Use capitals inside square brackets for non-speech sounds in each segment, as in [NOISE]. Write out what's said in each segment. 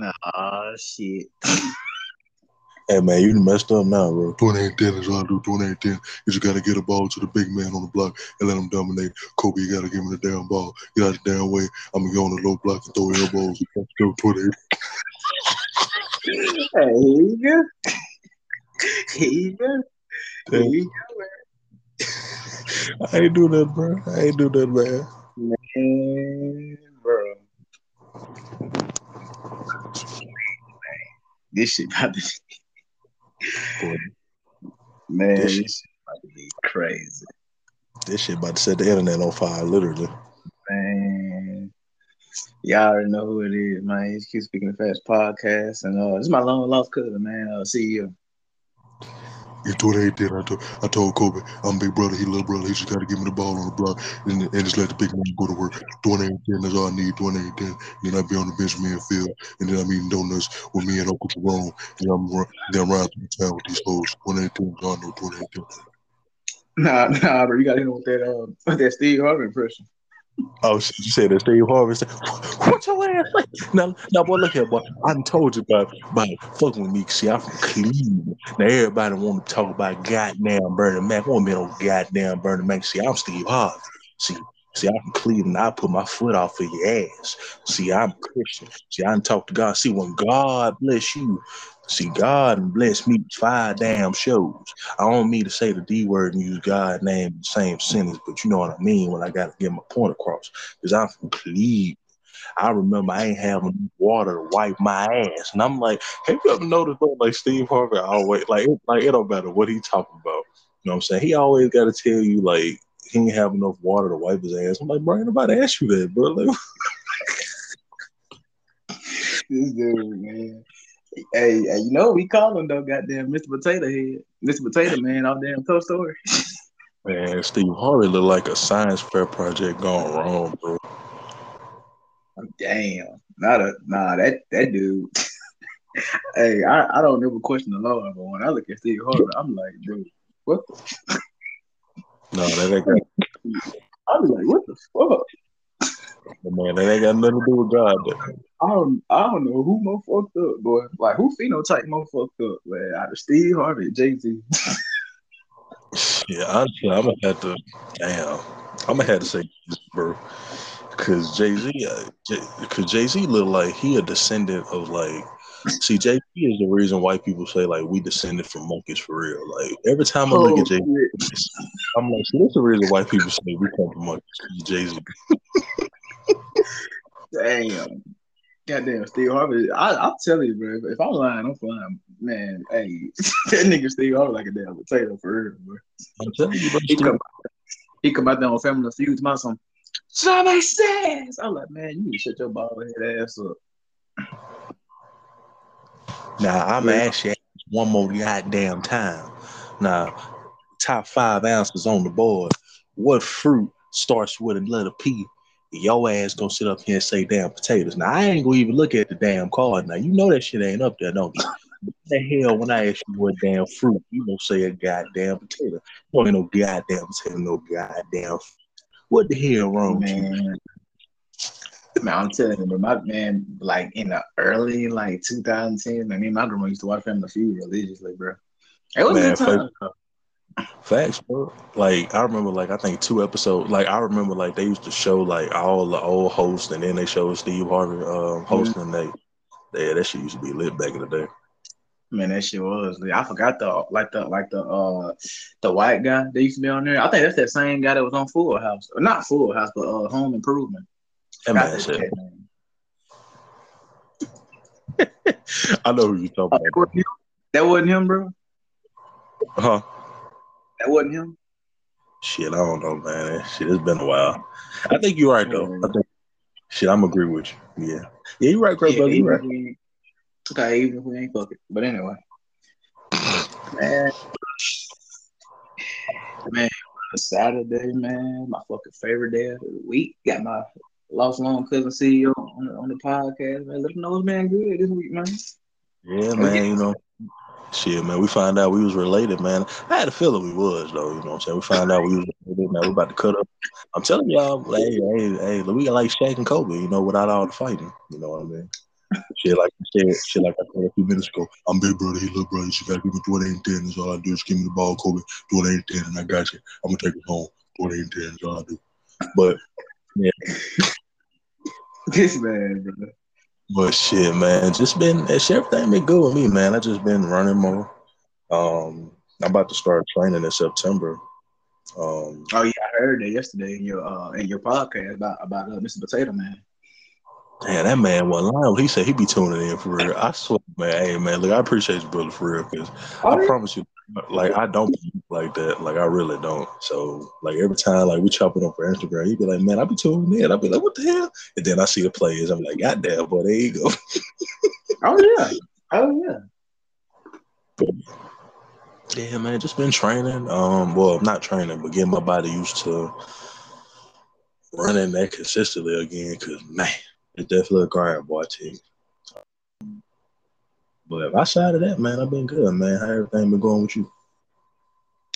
Nah, shit. Hey man, you messed up now, bro. 2010 is all I do. 2010. You just gotta get a ball to the big man on the block and let him dominate. Kobe, you gotta give him the damn ball. Get out the damn way. I'm gonna go on the low block and throw elbows. [LAUGHS] Still 20. Hey, here you go. Here you go. Here you go, man. I ain't do that, bro. I ain't do that, man. man. This shit about to Boy, man, This this shit- shit about to be crazy. this shit about to set the internet on fire, literally. Man. Y'all already know who it is, man. It's Q Speaking Fast podcast. And uh this is my long lost cousin, man. Uh CEO. In 2018, I told, I told Kobe, I'm big brother, he little brother. He just got to give me the ball on the block and, and just let the big man go to work. 2018, that's all I need. 2018. Then I be on the bench me and. And then I'm eating donuts with me and Uncle Jerome. And I'm, then I'm riding through the town with these hoes. 2018 is all I know. 2018. Nah, [LAUGHS] nah, bro. You got him with that uh with that Steve Harvey impression. Oh, shit, you said that Steve Harvey said, What your ass like? Now, now, boy, look here, boy. I told you about, about fucking with me. See, I'm from Cleveland. Now, everybody want to talk about goddamn Bernie Mac. Want me on goddamn Bernie Mac. See, I'm Steve Harvey. See, see, I'm from Cleveland. I put my foot off of your ass. See, I'm Christian. See, I talk to God. See, when God bless you, see, God bless me five damn shows. I don't mean to say the D word and use God's name in the same sentence, but you know what I mean when I got to get my point across. Because I'm from Cleveland. I remember I ain't having water to wipe my ass. And I'm like, have you ever noticed bro, like Steve Harvey always like it, like it don't matter what he talking about. You know what I'm saying? He always gotta tell you like he ain't have enough water to wipe his ass. I'm like, bro, ain't nobody ask you that, bro. [LAUGHS] Like, This dude, man. Hey, hey, you know we call him though, goddamn Mr. Potato Head. Mr. Potato Man off damn Toy Story. [LAUGHS] man, Steve Harvey look like a science fair project gone wrong, bro. Damn. Not a nah, that that dude. [LAUGHS] hey, I, I don't ever question the Lord, but when I look at Steve Harvey, I'm like, dude, what the No, that ain't [LAUGHS] I'm like, what the fuck? Man, that ain't got nothing to do with God. Though. I don't I don't know who more fucked up, boy. Like who phenotype more fucked up, man? Out of Steve Harvey, Jay Z. Yeah, honestly, I'm gonna have to. Damn, I'm gonna have to say, this, bro, because Jay Z, because uh, Jay Z look like he a descendant of like. See, Jay Z is the reason white people say like we descended from monkeys for real. Like every time I look at oh, Jay, Z, I'm like, see, that's the reason white people say we come from monkeys. Jay Z. Damn. Goddamn Steve Harvey. I, I'll tell you, bro. If, I'm lying, I'm flying. Man, hey, [LAUGHS] that nigga Steve Harvey like a damn potato for real, bro. I'm telling you, bro. He come, he come out there on Family Feud my son. Somebody says. I'm like, man, you need to shut your bald head ass up. Now I'm Yeah. gonna ask you one more goddamn time. Now, top five ounces on the board. What fruit starts with a letter P? Your ass gonna sit up here and say damn potatoes. Now I ain't gonna even look at the damn card. Now you know that shit ain't up there, don't you? What the hell when I ask you what damn fruit, you gonna say a goddamn potato. You ain't no goddamn potato, no goddamn. What the hell wrong with you? Man. Man, I'm telling you, my man, like in the early like 2010, I mean, my grandma used to watch Family Feud religiously, bro. It was Man, a good time. Facts, bro. Like I remember, like I think two episodes. Like I remember, like they used to show like all the old hosts, and then they showed Steve Harvey um, hosting. They, yeah, that shit used to be lit back in the day. Man, that shit was. I forgot the like the like the uh the white guy that used to be on there. I think that's that same guy that was on Full House, or not Full House, but uh Home Improvement. That man said, [LAUGHS] "I know who you talking wasn't that wasn't him, bro. about." Huh? That wasn't him. Shit, I don't know, man. Shit, it's been a while. I think you're right though. I think. Shit, I'm agree with you. Yeah, yeah, you're right, great Yeah, You're right. we okay, even if we ain't fucking. But anyway, man, man, Saturday, man, my fucking favorite day of the week. Got my lost long cousin CEO on the, on the podcast, man. Let him know it's man good this week, man. Yeah, man. You know, shit, man. We find out we was related, man. I had a feeling we was though. You know what I'm saying? We found out we was related. Man, we about to cut up. I'm telling y'all, hey, hey, hey, we got like Shaq and Kobe. You know, without all the fighting. You know what I mean? Shit like I said, shit like I said a few minutes ago. I'm big brother, he little brother. You gotta give me 28 and 10. That's all I do is give me the ball, Kobe. 28 and 10, and I got you. I'm gonna take it home. 28 and 10 is all I do. But yeah. [LAUGHS] this man, bro. But shit, man, just been shit, everything been good with me, man. I just been running more. Um, I'm about to start training in September. Um, oh yeah, I heard that yesterday in your uh in your podcast about about uh, Mr. Potato Man. Man, that man wasn't lying. He said he be tuning in for real. I swear, man. Hey, man, look, I appreciate you, brother, for real. Because oh, I yeah. promise you, like, I don't like that. Like, I really don't. So, like, every time, like, we chop it up for Instagram, he'd be like, man, I be tuning in. I'd be like, what the hell? And then I see the players. I'm like, God damn, boy, there you go. [LAUGHS] oh, yeah. Oh, yeah. But, yeah, man, just been training. Um, well, not training, but getting my body used to running that consistently again. Cause man, it's definitely a grind, boy. Team. But outside of that, man, I've been good, man. How everything been going with you?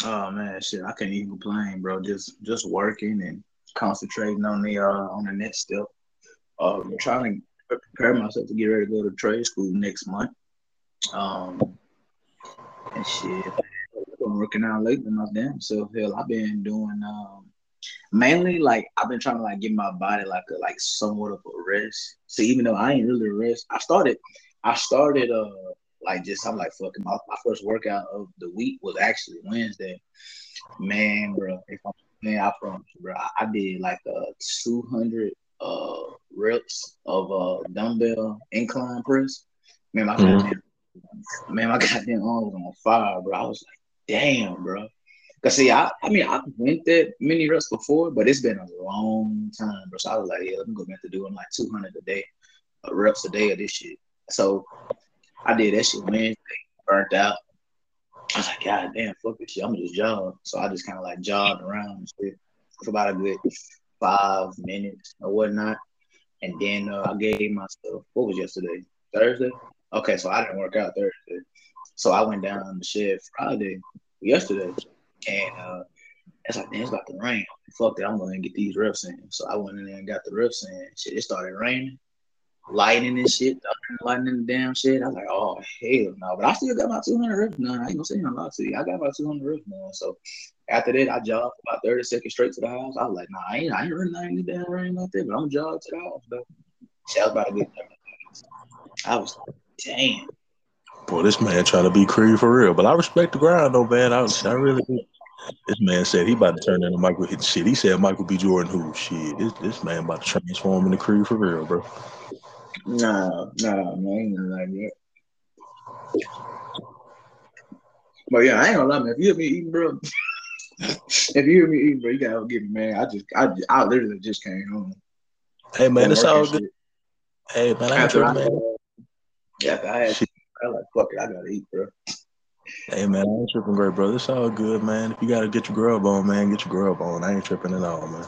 Oh man, shit, I can't even complain, bro. Just just working and concentrating on the uh on the next step. Um, trying to prepare myself to get ready to go to trade school next month. Um, and shit, I've been working out lately my damn self. Hell, I've been doing um mainly like I've been trying to like give my body like a like somewhat of a rest. So even though I ain't really rest, I started I started uh like just I'm like fucking my, my first workout of the week was actually Wednesday. Man, bro, if I'm man, I promise you, bro, I, I did like a uh, 200 uh reps of uh dumbbell incline press. Man, my mm-hmm. goddamn, man, my [LAUGHS] goddamn arm was on fire, bro. I was like, damn, bro. Cause see, I, I mean, I've went that many reps before, but it's been a long time, bro. So I was like, yeah, let me go back to doing like 200 a day, uh, reps a day of this shit. So I did that shit Wednesday, burnt out. I was like, God damn, fuck this shit. I'm gonna just jog. So I just kind of like jogged around and shit for about a good five minutes or whatnot. And then uh, I gave myself, what was yesterday? Thursday? Okay, so I didn't work out Thursday. So I went down the shed Friday, yesterday. And uh, it's like, man, it's about to rain. Fuck that, I'm gonna get these reps in. So I went in there and got the reps in. Shit, it started raining, lightning and shit, lightning the damn shit. I was like, oh hell no. But I still got my 200 reps done. I ain't gonna say a lot to you. I got my 200 reps done. So after that, I jogged about 30 seconds straight to the house. I was like, nah, I ain't, I ain't running out any damn rain like that, but I'm to the house, though. Shit, I was about to get I was like, damn. Boy, this man trying to be Creed for real. But I respect the grind though, man. I, I really do. This man said he about to turn into Michael hit shit. He said Michael B. Jordan who shit. This this man about to transform into Creed for real, bro. Nah, nah, man, like that. But yeah, I ain't gonna lie, man. If you hear me eating, bro, [LAUGHS] if you hear me eating, bro, you gotta give me, man. I just, I, I literally just came home. Hey, man, it's all good. Shit. Hey, man, I ain't tripping, man. Yeah, I had, I like, fuck it, I gotta eat, bro. Hey man, I ain't tripping great, bro. It's all good, man. If you gotta get your grub on, man, get your grub on. I ain't tripping at all, man.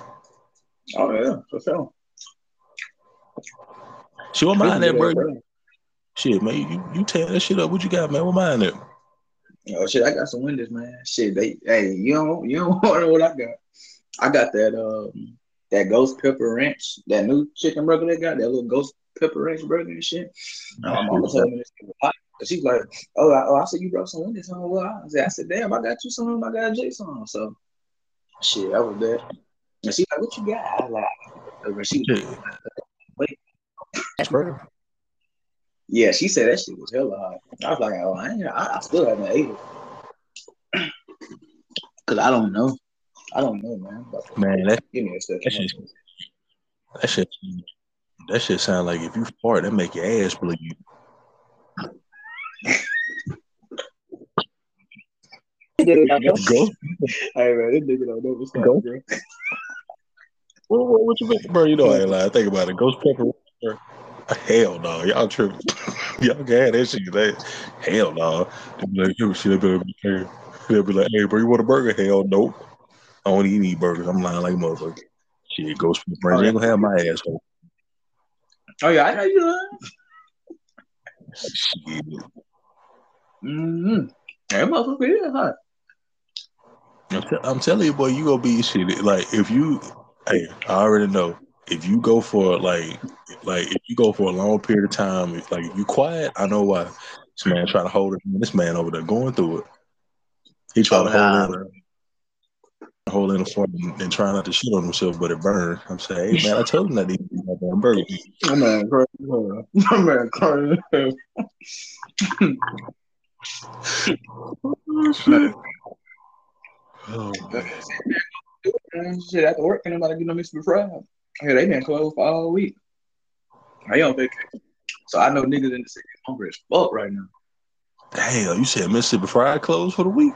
Oh yeah, for sure. She mine that, bro? Shit, man, you you tear that shit up. What you got, man? What mine that? Oh shit, I got some windows, man. Shit, they hey, you don't you don't [LAUGHS] know what I got. I got that um that ghost pepper ranch, that new chicken burger they got, that little ghost pepper ranch burger and shit. My mama told me this hot. She's like, oh, I, oh, I said you brought some windows on. Well, I said, I said, damn, I got you some. I got Jason. So, shit, I was there. And she's like, what you got? I like, she was, wait, that's perfect. Yeah, she said that shit was hella hot. I was like, oh, I, ain't, I, I still haven't ate it. [CLEARS THROAT] Cause I don't know. I don't know, man. But man, that, give me a second. That shit, that shit, that shit sound like if you fart, that make your ass bleed. [LAUGHS] Go. Hey man, this nigga don't never stop, Go. bro. What, what, what you mean, bro? You know I ain't lying. Think about it. Ghost pepper. Hell no, y'all tripping. [LAUGHS] y'all got that shit. That hell no. They'll be like, shit, they'll be, they'll be like, hey, bro, you want a burger? Hell no. I don't eat any burgers. I'm lying like a motherfucker. Shit, ghost pepper. Oh, you ain't gonna have my asshole. Oh yeah, I know you lying. Shit. Mm-hmm. That motherfucker is hot. I'm, t- I'm telling you, boy, you gonna be shit. Like if you, hey, I already know. If you go for like like if you go for a long period of time, if, like if you quiet, I know why. This man trying to hold it. This man over there going through it. He trying Oh, to nah, hold in, hold in the front and, and try not to shit on himself, but it burned. I'm saying, hey man, I told him that he that damn burger. My man crazy. My man crazy. [LAUGHS] Oh, Man, Shit, after work, ain't nobody get no Mr. Fried. Hey, they been closed for all week. I on vacation. So I know niggas in the city hungry as fuck right now. Damn, you said Mississippi Fried closed for the week?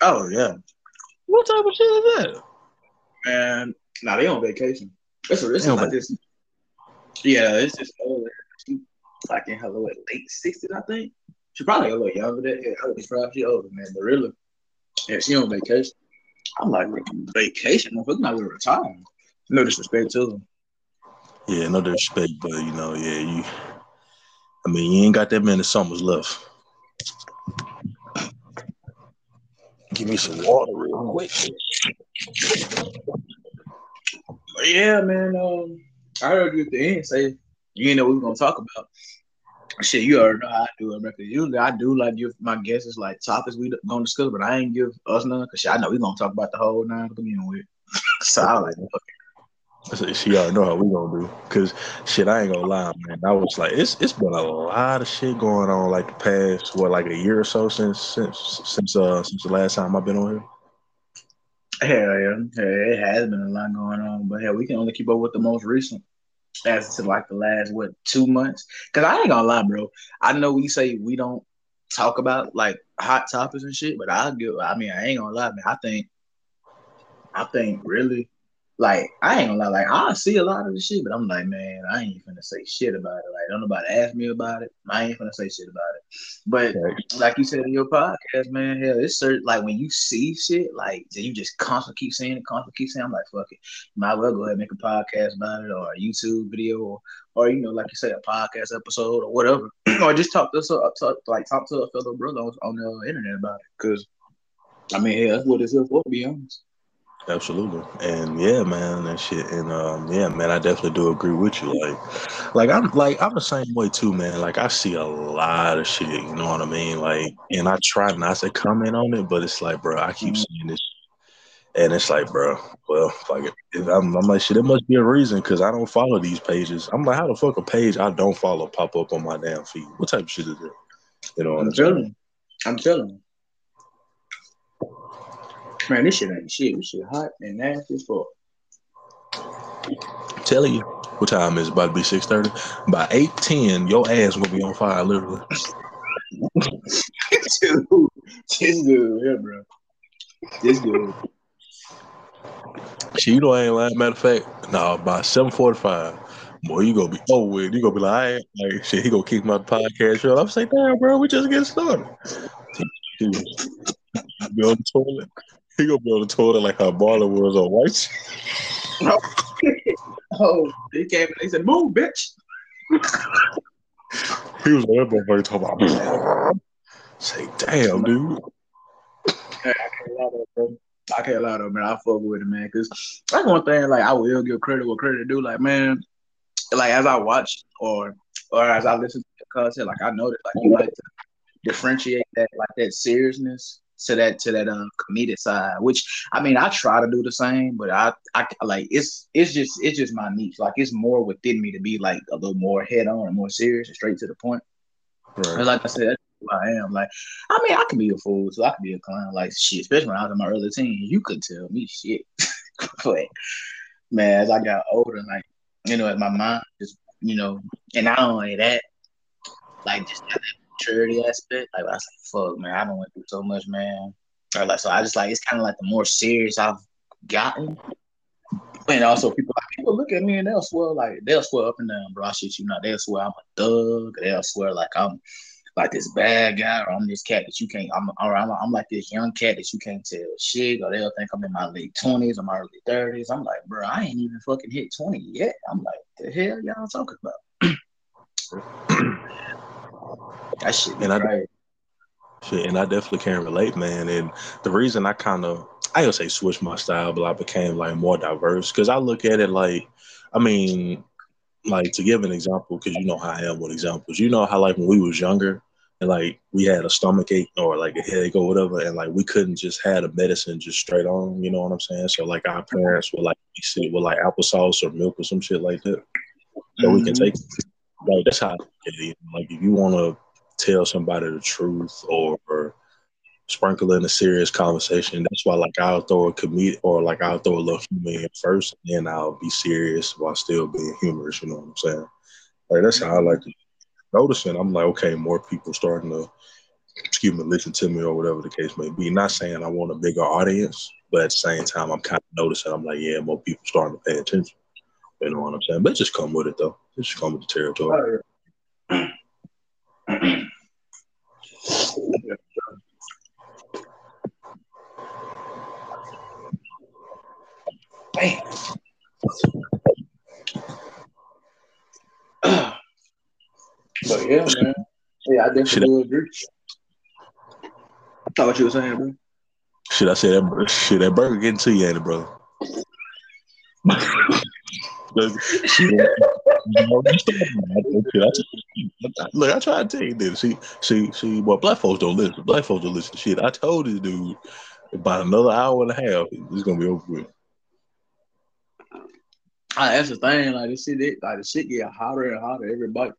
Oh yeah. What type of shit is that? Man, nah, they on vacation. It's a it's on like this. Yeah, it's just older. She like in her what, late sixties, I think. She probably a little younger than yeah, I she older, man. But really, yeah, she on vacation. I'm like vacation, motherfucker, not gonna retire. No disrespect to them. Yeah, no disrespect, but you know, yeah, you. I mean, you ain't got that many summers left. Give me some water real quick. But yeah, man. Um, I heard you at the end say you didn't know what we were gonna talk about. Shit, you already know how I do it, man. 'cause Usually, I do like give my guesses like topics we gonna discuss, but I ain't give us none because I know we gonna talk about the whole nine to begin with. so I like, She already know how we gonna do. Cause shit, I ain't gonna lie, man. I was like, it's it's been a lot of shit going on like the past what like a year or so since since since uh since the last time I've been on here. hell yeah, hell, it has been a lot going on, but hell, we can only keep up with the most recent. As to like the last what two months? Because I ain't gonna lie, bro. I know we say we don't talk about like hot topics and shit, but I give. I mean, I ain't gonna lie, man. I think, I think really, like I ain't gonna lie, like I see a lot of the shit, but I'm like, man, I ain't finna say shit about it. Like, don't nobody ask me about it. I ain't finna say shit about it. But like you said in your podcast, man, hell, it's certain like when you see shit, like you just constantly keep saying it, constantly keep saying. I'm like, fuck it, might well go ahead and make a podcast about it, or a YouTube video, or, or you know, like you said, a podcast episode, or whatever, [CLEARS THROAT] or just talk to so talk, like talk to a fellow brother on, on the internet about it. Because I mean, hell, that's what it's here for, to be honest. Absolutely. And yeah, man, and shit. And um, yeah, man, I definitely do agree with you. Like, like I'm like I'm the same way too, man. Like I see a lot of shit, you know what I mean? Like, and I try not to comment on it, but it's like, bro, I keep Mhm. seeing this, and it's like, bro, well, like, if I'm, I'm like, shit, there must be a reason because I don't follow these pages. I'm like, how the fuck a page I don't follow pop up on my damn feed? What type of shit is it? You know what I'm I'm telling you, I'm telling you. Man, this shit ain't shit. This shit hot and nasty as fuck. telling you. What time is it? About to be six thirty. By eight ten, your ass gonna be on fire, literally. [LAUGHS] dude, this dude, yeah, bro. This dude. Shit, you know I ain't lying. Matter of fact, no, by seven forty five, boy, you gonna be oh with. You gonna be like, like shit. He gonna kick my podcast show. I'm saying, damn, bro, we just getting started. He be on the toilet. He gonna be on the toilet like how Barley was on White. [LAUGHS] Oh, he came and they said, "Move, bitch." He was that motherfucker talking about. Say, damn, dude. Hey, I can't lie though, bro. I can't lie though, man. I fuck with it, man. Cause that's one thing. Like I will give credit where credit due. Like man, like as I watch or or as I listen to the content, like I noticed like you like to differentiate that like that seriousness to that to that uh comedic side. Which I mean, I try to do the same, but I I like it's it's just it's just my niche. Like it's more within me to be like a little more head on and more serious and straight to the point. Right. like I said, that's who I am. Like, I mean, I can be a fool, so I can be a clown. Like, shit, especially when I was in my early teens, you could tell me shit. [LAUGHS] but man, as I got older, like, you know, as my mind just, you know, and not only that, like, just that maturity aspect. Like, I was like, fuck, man, I don't went through so much, man. Or like, so I just like, it's kind of like the more serious I've gotten. And also, people like people look at me and they'll swear like they'll swear up and down, bro. I shit you not. They'll swear I'm a thug. They'll swear like I'm like this bad guy, or I'm this cat that you can't. I'm or I'm, I'm like this young cat that you can't tell shit, or they'll think I'm in my late twenties or my early thirties. I'm like, bro, I ain't even fucking hit twenty yet. I'm like, the hell y'all talking about? [CLEARS THROAT] that shit. And I- right. Shit, and I definitely can't relate, man. And the reason I kind of I don't say switch my style, but I became like more diverse because I look at it like, I mean, like to give an example, because you know how I am with examples. You know how like when we was younger and like we had a stomach ache or like a headache or whatever, and like we couldn't just have the medicine just straight on. You know what I'm saying? So like our parents would like we sit with like applesauce or milk or some shit like that, so mm-hmm. we can mm-hmm. take. Like that's how like if you want to tell somebody the truth or, or sprinkle in a serious conversation. That's why like I'll throw a comedic or like I'll throw a little humor first, and then I'll be serious while still being humorous. You know what I'm saying? Like that's how I like to noticing. I'm like, okay, more people starting to excuse me, listen to me or whatever the case may be. Not saying I want a bigger audience, but at the same time, I'm kind of noticing. I'm like, yeah, more people starting to pay attention. You know what I'm saying? But just come with it though. It just come with the territory. Oh, Bam. but yeah, man. Yeah, I definitely agree. I Thought what you were saying, bro. Should I say that shit. That burger get to you, ain't it, bro? [LAUGHS] look, I tried to tell you this. See, see, see. Well, black folks don't listen. Black folks don't listen to shit. I told you, dude. About another hour and a half, it's gonna be over with. Ah, that's the thing. Like this shit, it, like the shit get hotter and hotter every bite.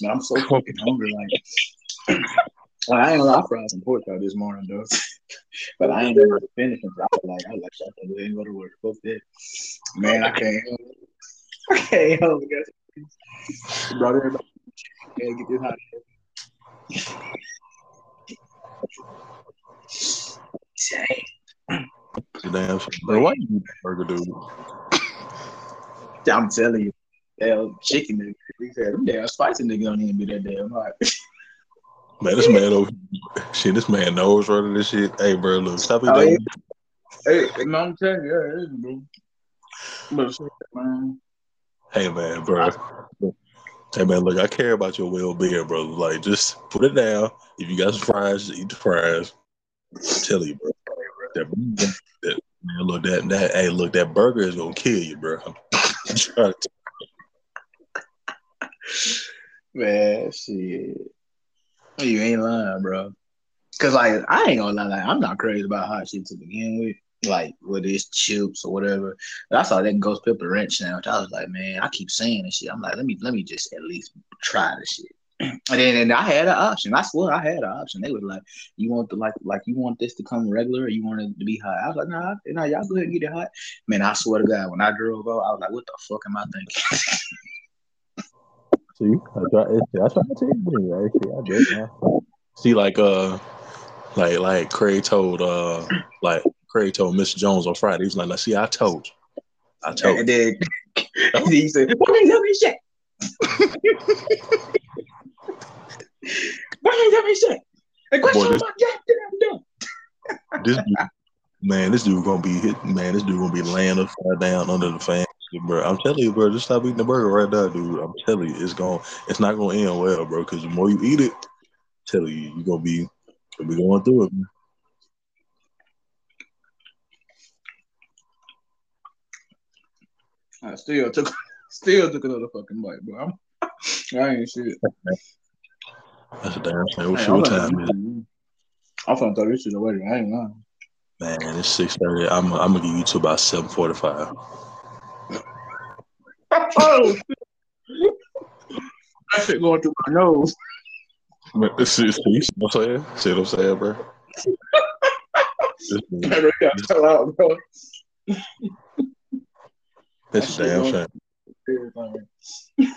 Man, I'm so [LAUGHS] fucking hungry. Like, [CLEARS THROAT] like I ain't gonna lie, I fried some pork out this morning though. [LAUGHS] but I ain't never finished I was like, I was like, I ain't go to work. Fuck that. Man, I can't. I can't help it. Brought everybody. Gotta get this hot. Dang. Damn, bro, why you eat burger, dude? I'm telling you, damn chicken nigga. We said them damn spicy nigga don't even be that damn hot. Man, this man over shit, this man knows running this shit. Hey, bro, look, stop it. Oh, yeah. Hey, I'm telling you, yeah, it is, bro. But shit, man. Hey, man, bro. Hey, man, look, I care about your well being, bro. Like, just put it down. If you got some fries, just eat the fries. I'm telling you, bro. That, that, man, look, that, that, hey, look, that burger is gonna kill you, bro. [LAUGHS] Man, shit. You ain't lying, bro. Cause like I ain't gonna lie, like I'm not crazy about hot shit to begin with. Like with these chips or whatever. But I saw that ghost pepper ranch sandwich. I was like, man, I keep saying this shit. I'm like, let me let me just at least try this shit. [CLEARS THROAT] And then and I had an option. I swear I had an option. They were like, "You want the like like you want this to come regular, or you want it to be hot?" I was like, "Nah, nah, y'all go ahead and get it hot." Man, I swear to God, when I drove out, I was like, "What the fuck am I thinking?" [LAUGHS] See, I try, I try to tell you, right? See, I guess, man. See, like, uh, like, like Craig told, uh, like Craig told Mr. Jones on Friday. He's like, Now "See, I told you, I told." And then [LAUGHS] [LAUGHS] he said, "Why you tell me shit?" [LAUGHS] Why you tell me shit? Like, what's Boy, this, this dude, man, this dude gonna be hit. Man, this dude gonna be laying upside down under the fan bro. I'm telling you, bro. Just stop eating the burger right now, dude. I'm telling you, it's going, it's not gonna end well, bro. Because the more you eat it, I'm telling you, you're gonna be, gonna be going through it. Man. I still took, [LAUGHS] still took another fucking bite, bro. I'm, [LAUGHS] I ain't shit. That's a damn shame. What's your time is? I'm gonna throw this shit away. I ain't lying. Man, it's six thirty. I'm, I'm gonna give you to about seven forty-five oh, that shit going through my nose. See, see what I'm saying? See what I'm saying, bro? [LAUGHS] Better got tell out, bro. That's a damn shame. [LAUGHS]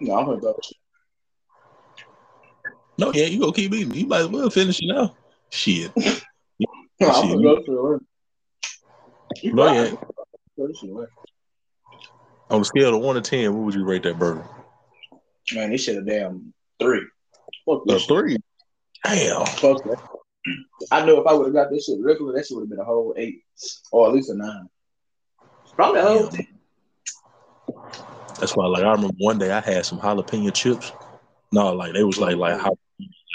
no, I'm gonna go. No, yeah, you gonna keep eating. You might as well finish it now. Shit. [LAUGHS] no, I'm gonna go through it. No, yeah. On a scale of one to ten, what would you rate that burger? Man, this shit a damn three. Fuck a three. Damn. Fuck that. I know if I would have got this shit regular, that shit would have been a whole eight or at least a nine. Probably a whole ten. That's why, like, I remember one day I had some jalapeno chips. No, like they was like like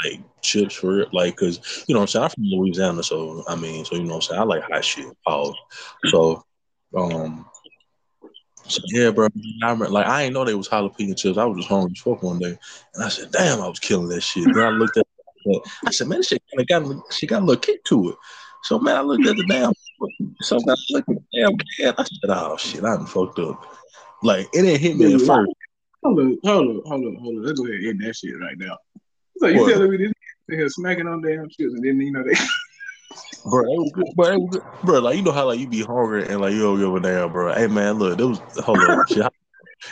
like chips for it, like because you know what I'm saying I'm from Louisiana, so I mean, so you know what I'm saying I like hot shit. Pause. So, um, so yeah, bro. I remember, like I didn't know they was jalapeno chips. I was just hungry as fuck one day, and I said, "Damn, I was killing that shit." Then I looked at, it, I said, "Man, this shit kind of got she got a little kick to it." So man, I looked at the damn, so I looked at the damn can. I said, "Oh shit, I'm fucked up." Like it didn't hit me at first. Hold on, hold on, hold on, hold on. Let's go ahead and end that shit right now. So you What? telling me this here smacking on damn shit, and then you know they [LAUGHS] Bro, it was good. Bro, it was good. bro, like you know how like you be hungry and like you don't give a damn, bro. Hey man, look, it was hold on, shit.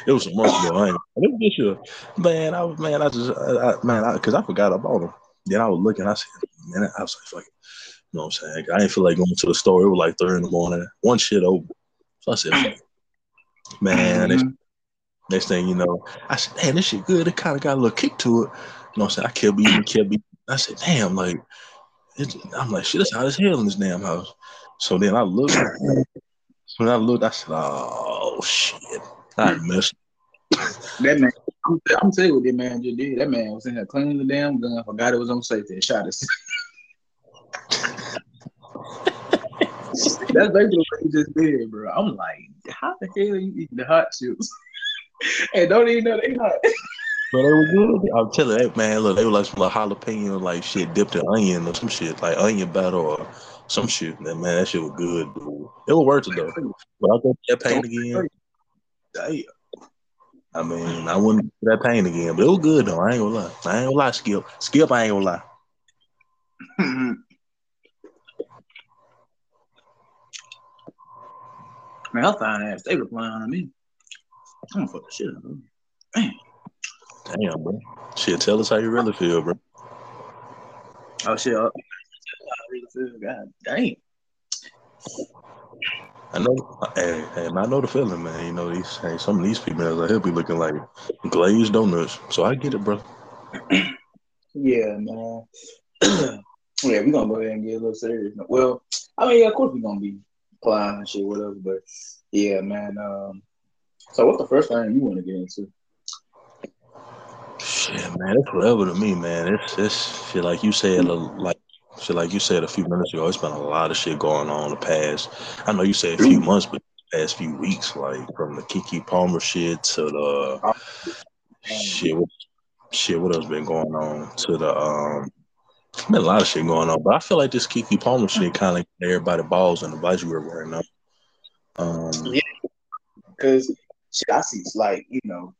It was some months ago. I ain't, it was this year. Man, I was man, I just I, I, man, I, cause I forgot about them. Then I was looking, I said, man, I was like, fuck it. You know what I'm saying? I didn't feel like going to the store. It was like three in the morning. One shit over. So I said, man, mm-hmm. next, next thing you know, I said, damn, this shit good. It kind of got a little kick to it. You know what I'm saying? I kept eating, kept eating. I said, damn, like, I'm like, shit, it's hot as hell in this damn house. So then I looked. When I looked, I said, oh, shit. I missed. that man. I'm, I'm telling you what that man just did. That man was in there cleaning the damn gun, forgot it was on safety, and shot us. [LAUGHS] That's basically what he just did, bro. I'm like, how the hell are you eating the hot chips? [LAUGHS] and don't even know they hot. But they were good. I'm telling you, man, look, they were like some little jalapeno, like shit dipped in onion or some shit, like onion batter or some shit. Man, man that shit was good, dude. It was worth it though. But I'll go through that pain again. Damn. I mean, I wouldn't do that pain again, but it was good though. I ain't gonna lie. I ain't gonna lie, Skip. Skip, I ain't gonna lie. [LAUGHS] Man, I'll find ass. They replying on me. I'm gonna fuck the shit out of them. Damn, bro. Shit, tell us how you really feel, bro. Oh shit. Oh, I really feel God damn. I know, hey, hey, I know the feeling, man. You know, these, hey, some of these females out here be looking like glazed donuts. So I get it, bro. Yeah, man. [CLEARS THROAT] yeah, we're gonna go ahead and get a little serious. Well, I mean, yeah, of course we're gonna be applying and shit, whatever, but yeah, man. Um so what's the first thing you want to get into? Shit, man, it's whatever to me, man. It's it's shit like you said, like shit like you said a few minutes ago. It's been a lot of shit going on the past. I know you said a few months, but the past few weeks, like from the Keke Palmer shit to the shit, what, shit, what else been going on to the um. Been a lot of shit going on, but I feel like this Keke Palmer shit kind of everybody balls in the vice grip right now. Um, Yeah. Because shit, I see like, you know,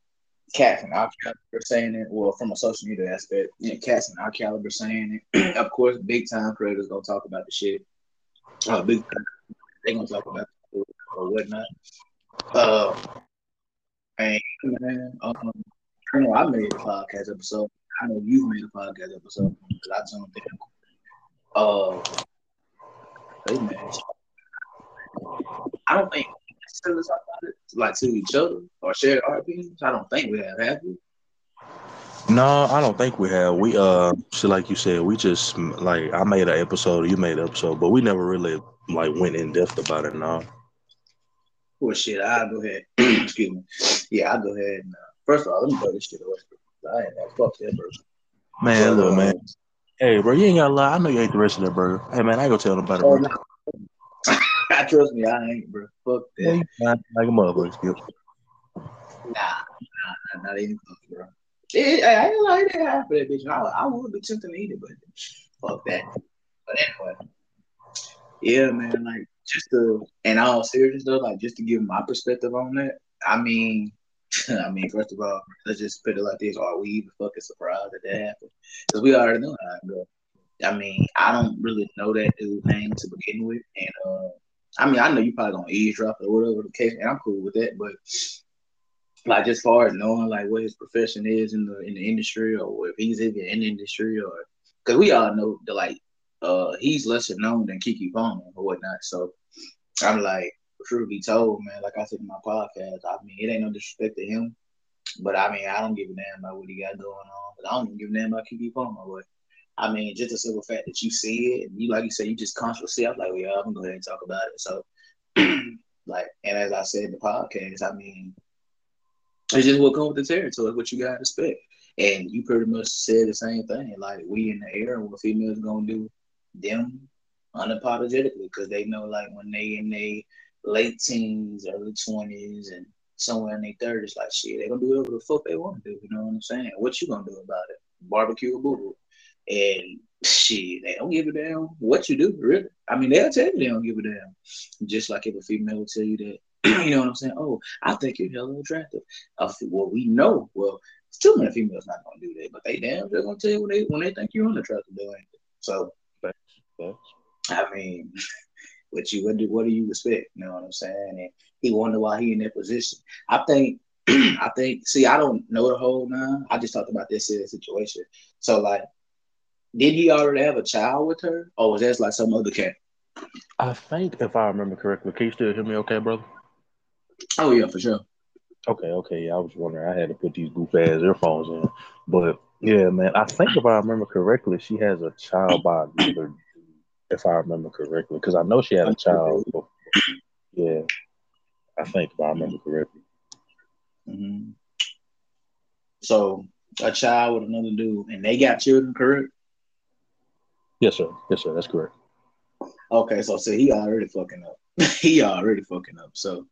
cats and our caliber saying it, well, from a social media aspect, you know, cats and our caliber saying it. [CLEARS THROAT] of course, big time creators gonna talk about the shit. Uh, big they gonna talk about or whatnot. Uh, and man, um, I know I made a podcast episode. I know you've made a podcast episode I tuned in. Uh, hey man, I don't think about it like to each other or share our opinions. I don't think we have, have we? No, I don't think we have. We uh, shit, like you said, we just like I made an episode, you made an episode, but we never really like went in depth about it. No, Well, shit, I'll go ahead. [CLEARS THROAT] Excuse me. Yeah, I'll go ahead and uh, first of all, let me throw this shit away. I ain't that fuck that burger. man, look, uh, man. Hey, bro, you ain't gotta lie. I know you ate the rest of that burger. Hey, man, I ain't gonna tell nobody. Oh. [CLEARS THROAT] I [LAUGHS] trust me, I ain't, bro. Fuck that. fine, like a motherfucker. Skip. Nah, nah, not even close, bro. It, I ain't like that half of that bitch. I, I would be tempted to eat it, but fuck that. But anyway, yeah, man. Like just to, in all seriousness though, like just to give my perspective on that. I mean, [LAUGHS] I mean, first of all, let's just put it like this: Are we even fucking surprised that that happened? Because we already know how it go. I mean, I don't really know that dude's name to begin with, and uh, I mean, I know you probably gonna eavesdrop or whatever the case, and I'm cool with that. But like, just far as knowing like what his profession is in the in the industry, or if he's even in the industry, or because we all know that like uh he's lesser known than Keke Palmer or whatnot. So I'm like, truth be told, man, like I said in my podcast, I mean, it ain't no disrespect to him, but I mean, I don't give a damn about what he got going on. But I don't even give a damn about Keke Palmer. But I mean, just the simple fact that you see it and you, like you said, you just consciously see. I'm like, well, yeah, I'm gonna go ahead and talk about it. So, [CLEARS THROAT] like, and as I said in the podcast, I mean, it's just what comes with the territory, what you gotta expect. And you pretty much said the same thing. Like we in the air, what females gonna do them unapologetically because they know like when they in their late teens, early twenties, and somewhere in their thirties, like shit, they gonna do whatever the fuck they want to do. You know what I'm saying? What you gonna do about it? Barbecue or boo And shit, they don't give a damn what you do, really. I mean, they'll tell you they don't give a damn. Just like if a female will tell you that, [CLEARS THROAT] you know what I'm saying? Oh, I think you're hella attractive. Uh, well, we know. Well, too many females not gonna do that, but they damn they're gonna tell you when they when they think you're unattractive, though, ain't they? So, I mean, [LAUGHS] what you what do what do you expect? You know what I'm saying? And he wonder why he in that position. I think [CLEARS THROAT] I think see I don't know the whole now. I just talked about this situation. So like did he already have a child with her? Or was that like some other cat? I think if I remember correctly, can you still hear me okay, brother? Oh yeah, for sure. Okay, okay. I was wondering. I had to put these goof ass earphones in, but yeah, man. I think if I remember correctly, she has a child by another if I remember correctly, because I know she had a child. Before. Yeah, I think if I remember correctly. Mm-hmm. So a child with another dude, and they got children, correct? Yes, sir. Yes, sir. That's correct. Okay, so see, he already fucking up. [LAUGHS] he already fucking up. So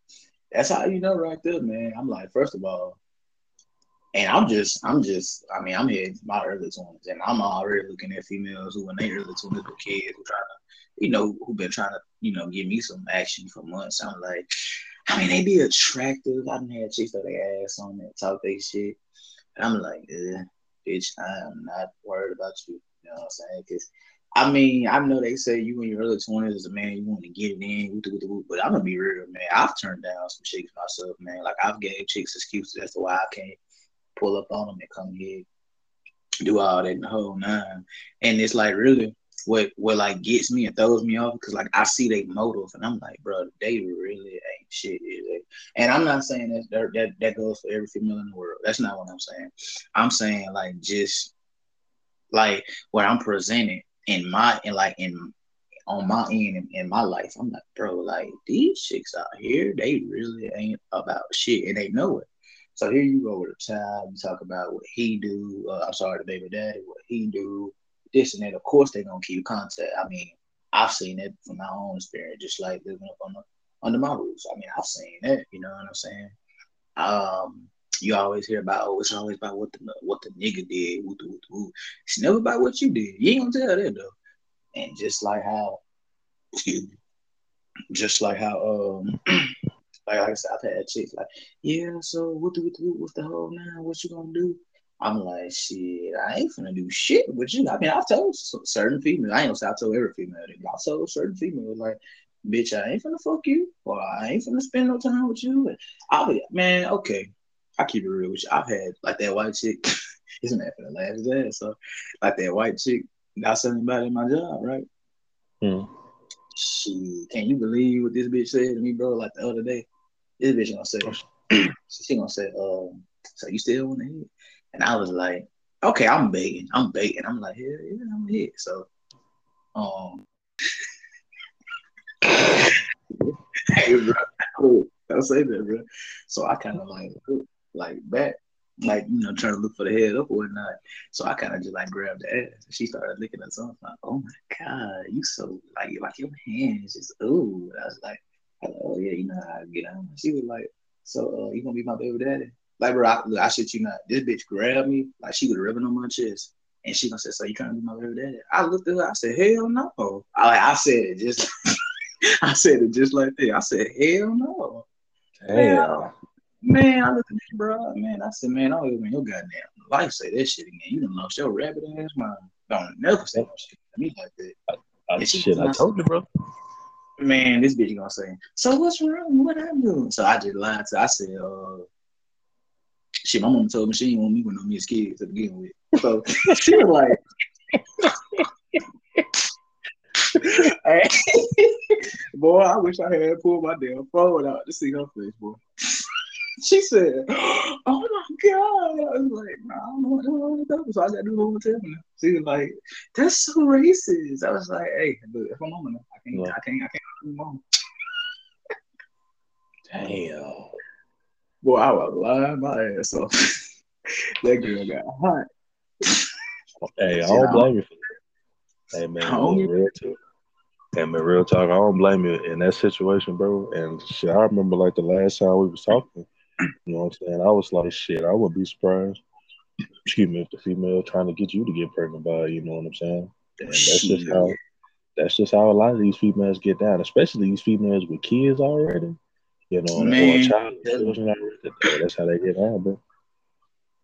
that's how you know right there, man. I'm like, first of all, and I'm just, I'm just, I mean, I'm in my early twenties, and I'm already looking at females who, in their early twenties, were kids, who trying to, you know, who been trying to, you know, give me some action for months. I'm like, I mean, they be attractive. I've had chicks that they ass on that talk they shit. And I'm like, eh, bitch, I am not worried about you. You know what I'm saying? Because I mean, I know they say you in your early twenties as a man, you want to get it in, but I'm gonna be real, man. I've turned down some chicks myself, man. Like I've gave chicks excuses as to why I can't pull up on them and come here, do all that in the whole nine. And it's like really what what like gets me and throws me off because like I see they motive and I'm like, bro, they really ain't shit, is it? And I'm not saying that that that goes for every female in the world. That's not what I'm saying. I'm saying like just like what I'm presenting in my in like in on my end in, in, my life, I'm like, bro, like these chicks out here, they really ain't about shit and they know it. So here you go with a child, you talk about what he do, uh, I'm sorry, the baby daddy, what he do, this and that. Of course they're gonna keep contact. I mean, I've seen it from my own experience, just like living up on the, under my roof. I mean, I've seen that, you know what I'm saying? Um, you always hear about oh, it's always about what the what the nigga did. Woo, woo, woo. It's never about what you did. You ain't gonna tell that though. And just like how, excuse me, just like how um, like, [CLEARS THROAT] like I said, I've had chicks like, yeah, so what the what the what's the whole now? What you gonna do? I'm like, shit, I ain't gonna do shit with you. I mean, I've told certain females, I ain't gonna say I told every female, I told certain females like, bitch, I ain't gonna fuck you, or I ain't gonna spend no time with you. I'll be, man, okay, I keep it real with you. I've had like that white chick. [LAUGHS] isn't that for the last day? So like that white chick not about in my job, right? Mm. She can you believe what this bitch said to me, bro? Like the other day, this bitch gonna say, [CLEARS THROAT] she gonna say, um, so you still want to hit? And I was like, okay, I'm begging, I'm begging. I'm like, yeah, yeah, I'm hit. So, um, [LAUGHS] hey, bro, [LAUGHS] I'll say that, bro. So I kind of like like back, like you know, trying to look for the head up or whatnot. So I kind of just like grabbed the ass. And she started licking us off. Like, oh my god, you so like like your hands just ooh. I was like, oh yeah, you know how I get on. She was like, so uh, you gonna be my baby daddy? Like, bro, I, look, I shit you not. This bitch grabbed me like she was rubbing on my chest. And she gonna say, "So you trying to be my baby daddy?" I looked at her. I said, "Hell no!" I, like I said it just, [LAUGHS] I said it just like that. I said, "Hell no!" Damn. Man, I looked at that, bro. Man, I said, man, I don't even your goddamn life say that shit again. You done lost your rabbit ass mind. Don't never say no shit to me like that. I, I, shit, I told you, bro. Man, this bitch gonna say, so what's wrong? What I doing? So I just lied to. I said, uh, shit. My mom told me she didn't want me with no Miss Kids to begin with. So [LAUGHS] she was like. [LAUGHS] [LAUGHS] boy, I wish I had pulled my damn phone out to see her face, boy. She said, "Oh my god!" I was like, "No, I don't know what the hell So I got to do whole time. She was like, "That's so racist." I was like, "Hey, but if I'm on I can't, yeah. I can't, I can't do mom." Damn. Boy, I was lying my ass off. [LAUGHS] that girl got hot. Hey, I don't blame you for that. Hey man, look, real talk. Hey man, real talk. I don't blame you in that situation, bro. And shit, I remember like the last time we was talking. You know what I'm saying? I was like, shit, I would be surprised. Excuse me, if the female trying to get you to get pregnant by, you know what I'm saying? And that's just how that's just how a lot of these females get down, especially these females with kids already. You know, Man, or a child. That's how they get down, bro.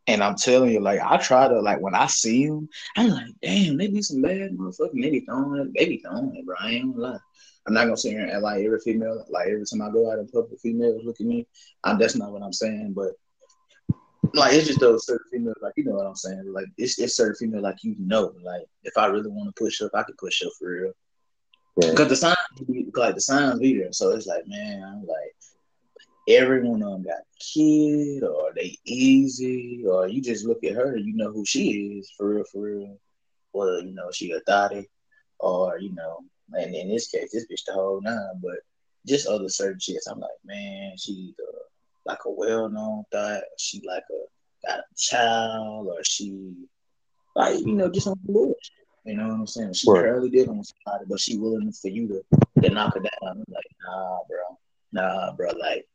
And I'm telling you, like I try to like when I see them, I'm like, damn, they be some bad motherfuckers. They be throwing it, they be throwing it, bro. I ain't gonna lie. I'm not gonna sit here and act like every female, like every time I go out in public, females look at me. I'm that's not what I'm saying, but like it's just those certain females, like you know what I'm saying. Like it's it's certain female, like you know, like if I really want to push up, I could push up for real. Because right. the signs, like the signs be there, so it's like, man, I'm like, every one of them got a kid or they easy or you just look at her you know who she is for real for real or you know she a thotty or you know and in this case this bitch the whole nine but just other certain chicks I'm like man she uh, like a well-known thought she like a got a child or she like you know just on the bullshit you know what I'm saying she right. barely did on somebody but she willing for you to, to knock her down I'm like nah bro nah bro like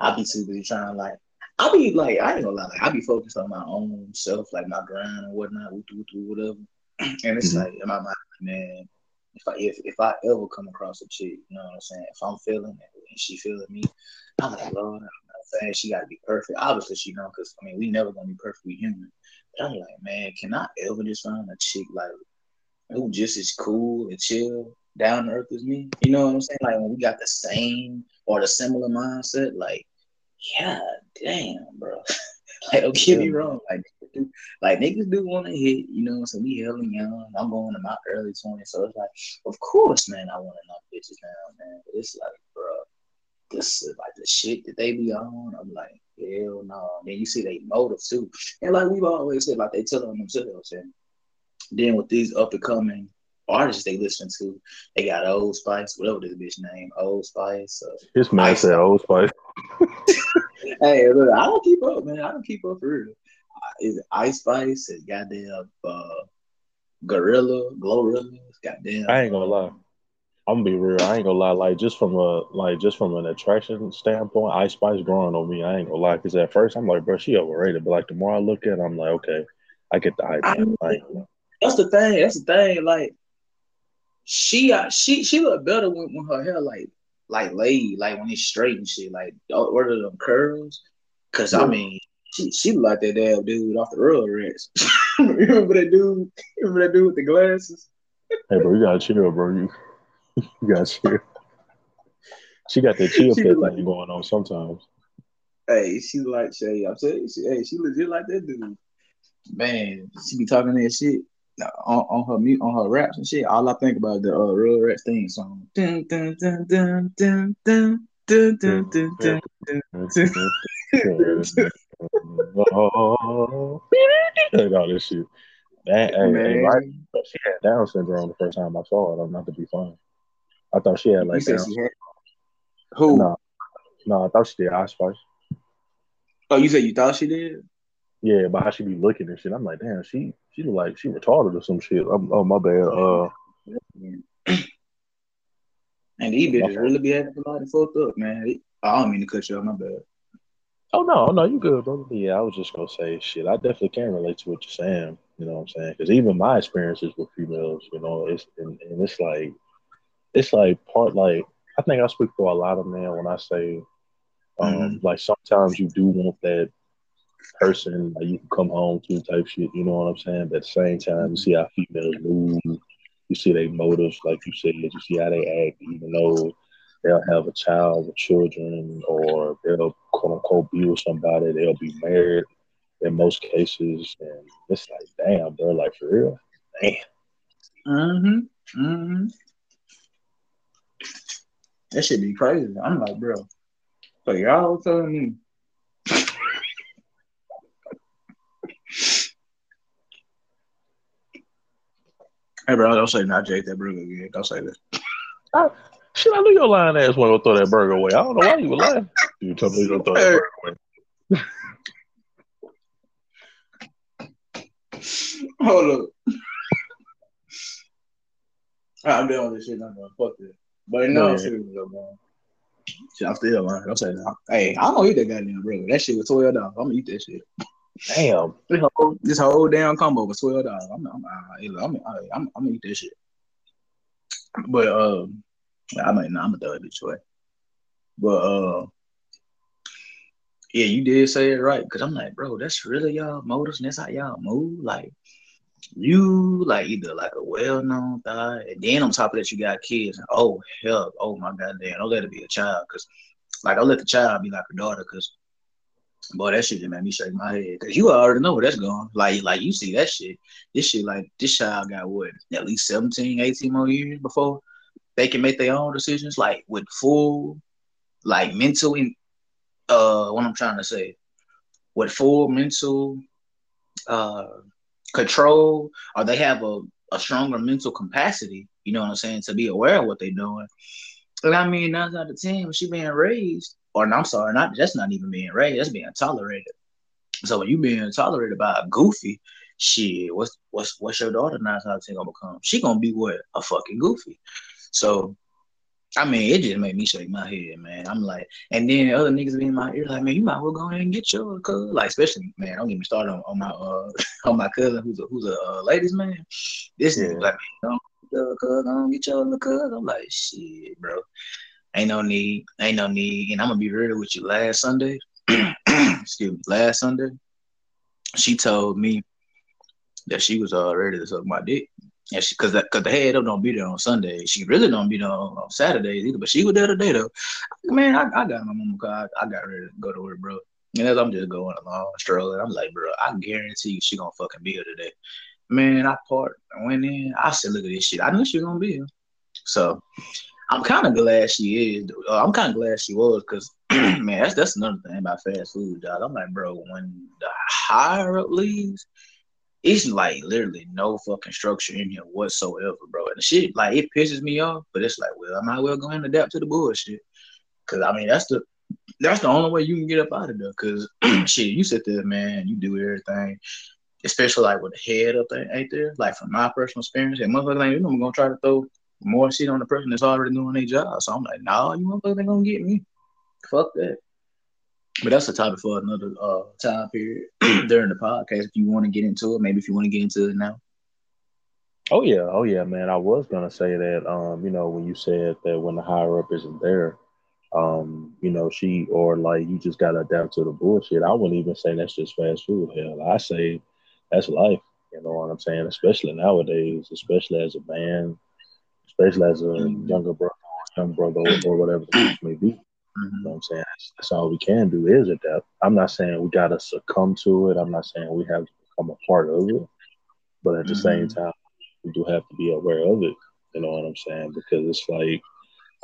I be too busy trying like I be like I ain't gonna lie, like, I be focused on my own self, like my grind and whatnot, whatever. [CLEARS THROAT] And it's mm-hmm. like in my mind, man, if I if, if I ever come across a chick, you know what I'm saying? If I'm feeling it and she feeling me, I'm like, Lord, I'm not saying she gotta be perfect. Obviously she don't, cause I mean we never gonna be perfectly human. But I'm like, man, can I ever just find a chick like who just as cool and chill, down to earth as me? You know what I'm saying? Like when we got the same or the similar mindset, like yeah, damn, bro. [LAUGHS] like, don't get me wrong. Like, like niggas do want to hit, you know, so we hella young. I'm going to my early 20s. So it's like, of course, man, I want to knock bitches down, man. But it's like, bro, this is like the shit that they be on. I'm like, hell no. Then you see they motive too. And like we've always said, like they tell them themselves. And then with these up and coming artists they listen to. They got Old Spice, whatever this bitch name, Old Spice. Uh, His man said Old Spice. [LAUGHS] hey, look, I don't keep up, man. I don't keep up for real. Uh, is it Ice Spice? Is goddamn uh, Gorilla, Glorilla? Goddamn. I ain't gonna lie. I'm gonna be real. I ain't gonna lie. Like just from a like just from an attraction standpoint, Ice Spice growing on me. I ain't gonna lie. Cause at first I'm like, bro, she overrated. But like the more I look at, it, I'm like, okay, I get the hype. I, that's the thing. That's the thing. Like she uh, she she look better when, when her hair like like laid, like when it's straight and shit, like are them curls? Cause. I mean, she she like that damn dude off the real ranch. remember that dude? Remember that dude with the glasses? hey, bro, you gotta chill, bro. You, you gotta chill. She got that chill pet like, thing going on sometimes. Hey, she like Shay. I'm saying. hey, she legit like that dude. Man, she be talking that shit on, on her mute on her raps and shit. All I think about is the uh, Real rap theme song and all this shit. That, hey, hey, right, she had Down syndrome the first time I saw it. I'm not to be funny. I thought she had like Down. Had... Who? No, no, I thought she did Ice Spice. Oh, you said you thought she did? Yeah, but how she be looking and shit. I'm like, damn, she she look like she retarded or some shit. I'm, oh my bad. Uh, and these bitches really be having somebody fucked up, man. I don't mean to cut you off. My bad. Oh no, no, you good, bro. Yeah, I was just gonna say shit. I definitely can relate to what you're saying. You know what I'm saying? Because even my experiences with females, you know, it's and, and it's like it's like part like I think I speak for a lot of men when I say um mm-hmm. like sometimes you do want that person like you can come home to type shit. You know what I'm saying? But at the same time, you see how females move. You see their motives, like you said. You see how they act, even though they'll have a child with children, or they'll quote unquote be with somebody. They'll be married in most cases, and it's like, damn, bro, like for real, damn. Mm-hmm. Mm-hmm. That should be crazy. I'm like, bro. So y'all telling me Hey, bro, don't say not Jake that burger again. Don't say that. I, shit, I knew your lying ass want to throw that burger away. I don't know why you were lying. [LAUGHS] You told me you gonna throw that burger away. [LAUGHS] Hold up. I'm done with this shit. I'm gonna fuck this. But no, Yeah. seriously, though, man. Shit, I'm still, man. I'm saying, hey, I'm gonna eat that goddamn burger. That shit was twelve dollars. I'm gonna eat that shit. Damn. This whole, this whole damn combo was twelve dollars. I'm, I'm, I'm, I'm, I'm, I'm, I'm gonna eat that shit. But um, I not. I'm gonna throw it this way. But uh, yeah, you did say it right. Cause I'm like, bro, that's really y'all motives, and that's how y'all move. Like, you like either like a well-known guy, and then on top of that, you got kids. And, oh hell, oh my goddamn, don't let it be a child. Cause like, don't let the child be like a daughter. Cause boy, that shit just made me shake my head. Cause you already know where that's going. Like, like you see that shit. This shit, like this child got what at least 17, 18 more years before they can make their own decisions. Like with full, like mental, uh, what I'm trying to say, with full mental, uh, control, or they have a a stronger mental capacity. You know what I'm saying to be aware of what they're doing. And I mean, nine out of ten, she being raised, or no, I'm sorry, not that's not even being raised, that's being tolerated. So when you being tolerated by a goofy, shit, what's what's what's your daughter nine out of ten gonna become? She gonna be what a fucking goofy. So, I mean, it just made me shake my head, man. I'm like, and then other niggas be in my ear like, man, you might well go ahead and get your cuz, like, especially man, don't get me started on, on my uh [LAUGHS] on my cousin who's a who's a uh, ladies man. This Yeah. nigga like, man, don't cuz, don't get your little cuz. I'm like, shit, bro. Ain't no need, ain't no need. And I'm gonna be real with you. Last Sunday, [CLEARS THROAT] excuse me, last Sunday, she told me that she was uh, ready to suck my dick. And she, cause that, cause the head up don't be there on Sunday. She really don't be there on, on Saturdays either. But she was there today though. Man, I, I got my mama car. I, got ready to go to work, bro. And as I'm just going along, strolling, I'm like, bro, I guarantee she gonna fucking be here today. Man, I parked, I went in. I said, look at this shit. I knew she was gonna be here. So I'm kind of glad she is. I'm kind of glad she was because, [CLEARS THROAT] man, that's that's another thing about fast food, dog. I'm like, bro, when the higher up leaves, it's like literally no fucking structure in here whatsoever, bro. And shit, like, it pisses me off, but it's like, well, I might well go and adapt to the bullshit. Cause I mean, that's the that's the only way you can get up out of there. Cause [CLEARS THROAT] shit, you sit there, man, you do everything, especially like with the head up there, ain't there? Like from my personal experience, and motherfuckers ain't you know, I'm gonna try to throw more shit on the person that's already doing their job. So I'm like, nah, you motherfuckers ain't gonna get me. Fuck that. But that's a topic for another uh time period [CLEARS THROAT] during the podcast. If you want to get into it, maybe if you want to get into it now. Oh yeah, oh yeah, man. I was gonna say that. Um, you know, when you said that when the higher up isn't there, um, you know, she or like you just gotta adapt to the bullshit. I wouldn't even say that's just fast food. Hell, I say that's life. You know what I'm saying? Especially nowadays, especially as a man, especially as a Mhm. younger brother, or young brother, or, whatever the case may be. You Mhm. know what I'm saying? That's, that's all we can do is adapt. I'm not saying we gotta succumb to it. I'm not saying we have to become a part of it. But at the same time, we do have to be aware of it. You know what I'm saying? Because it's like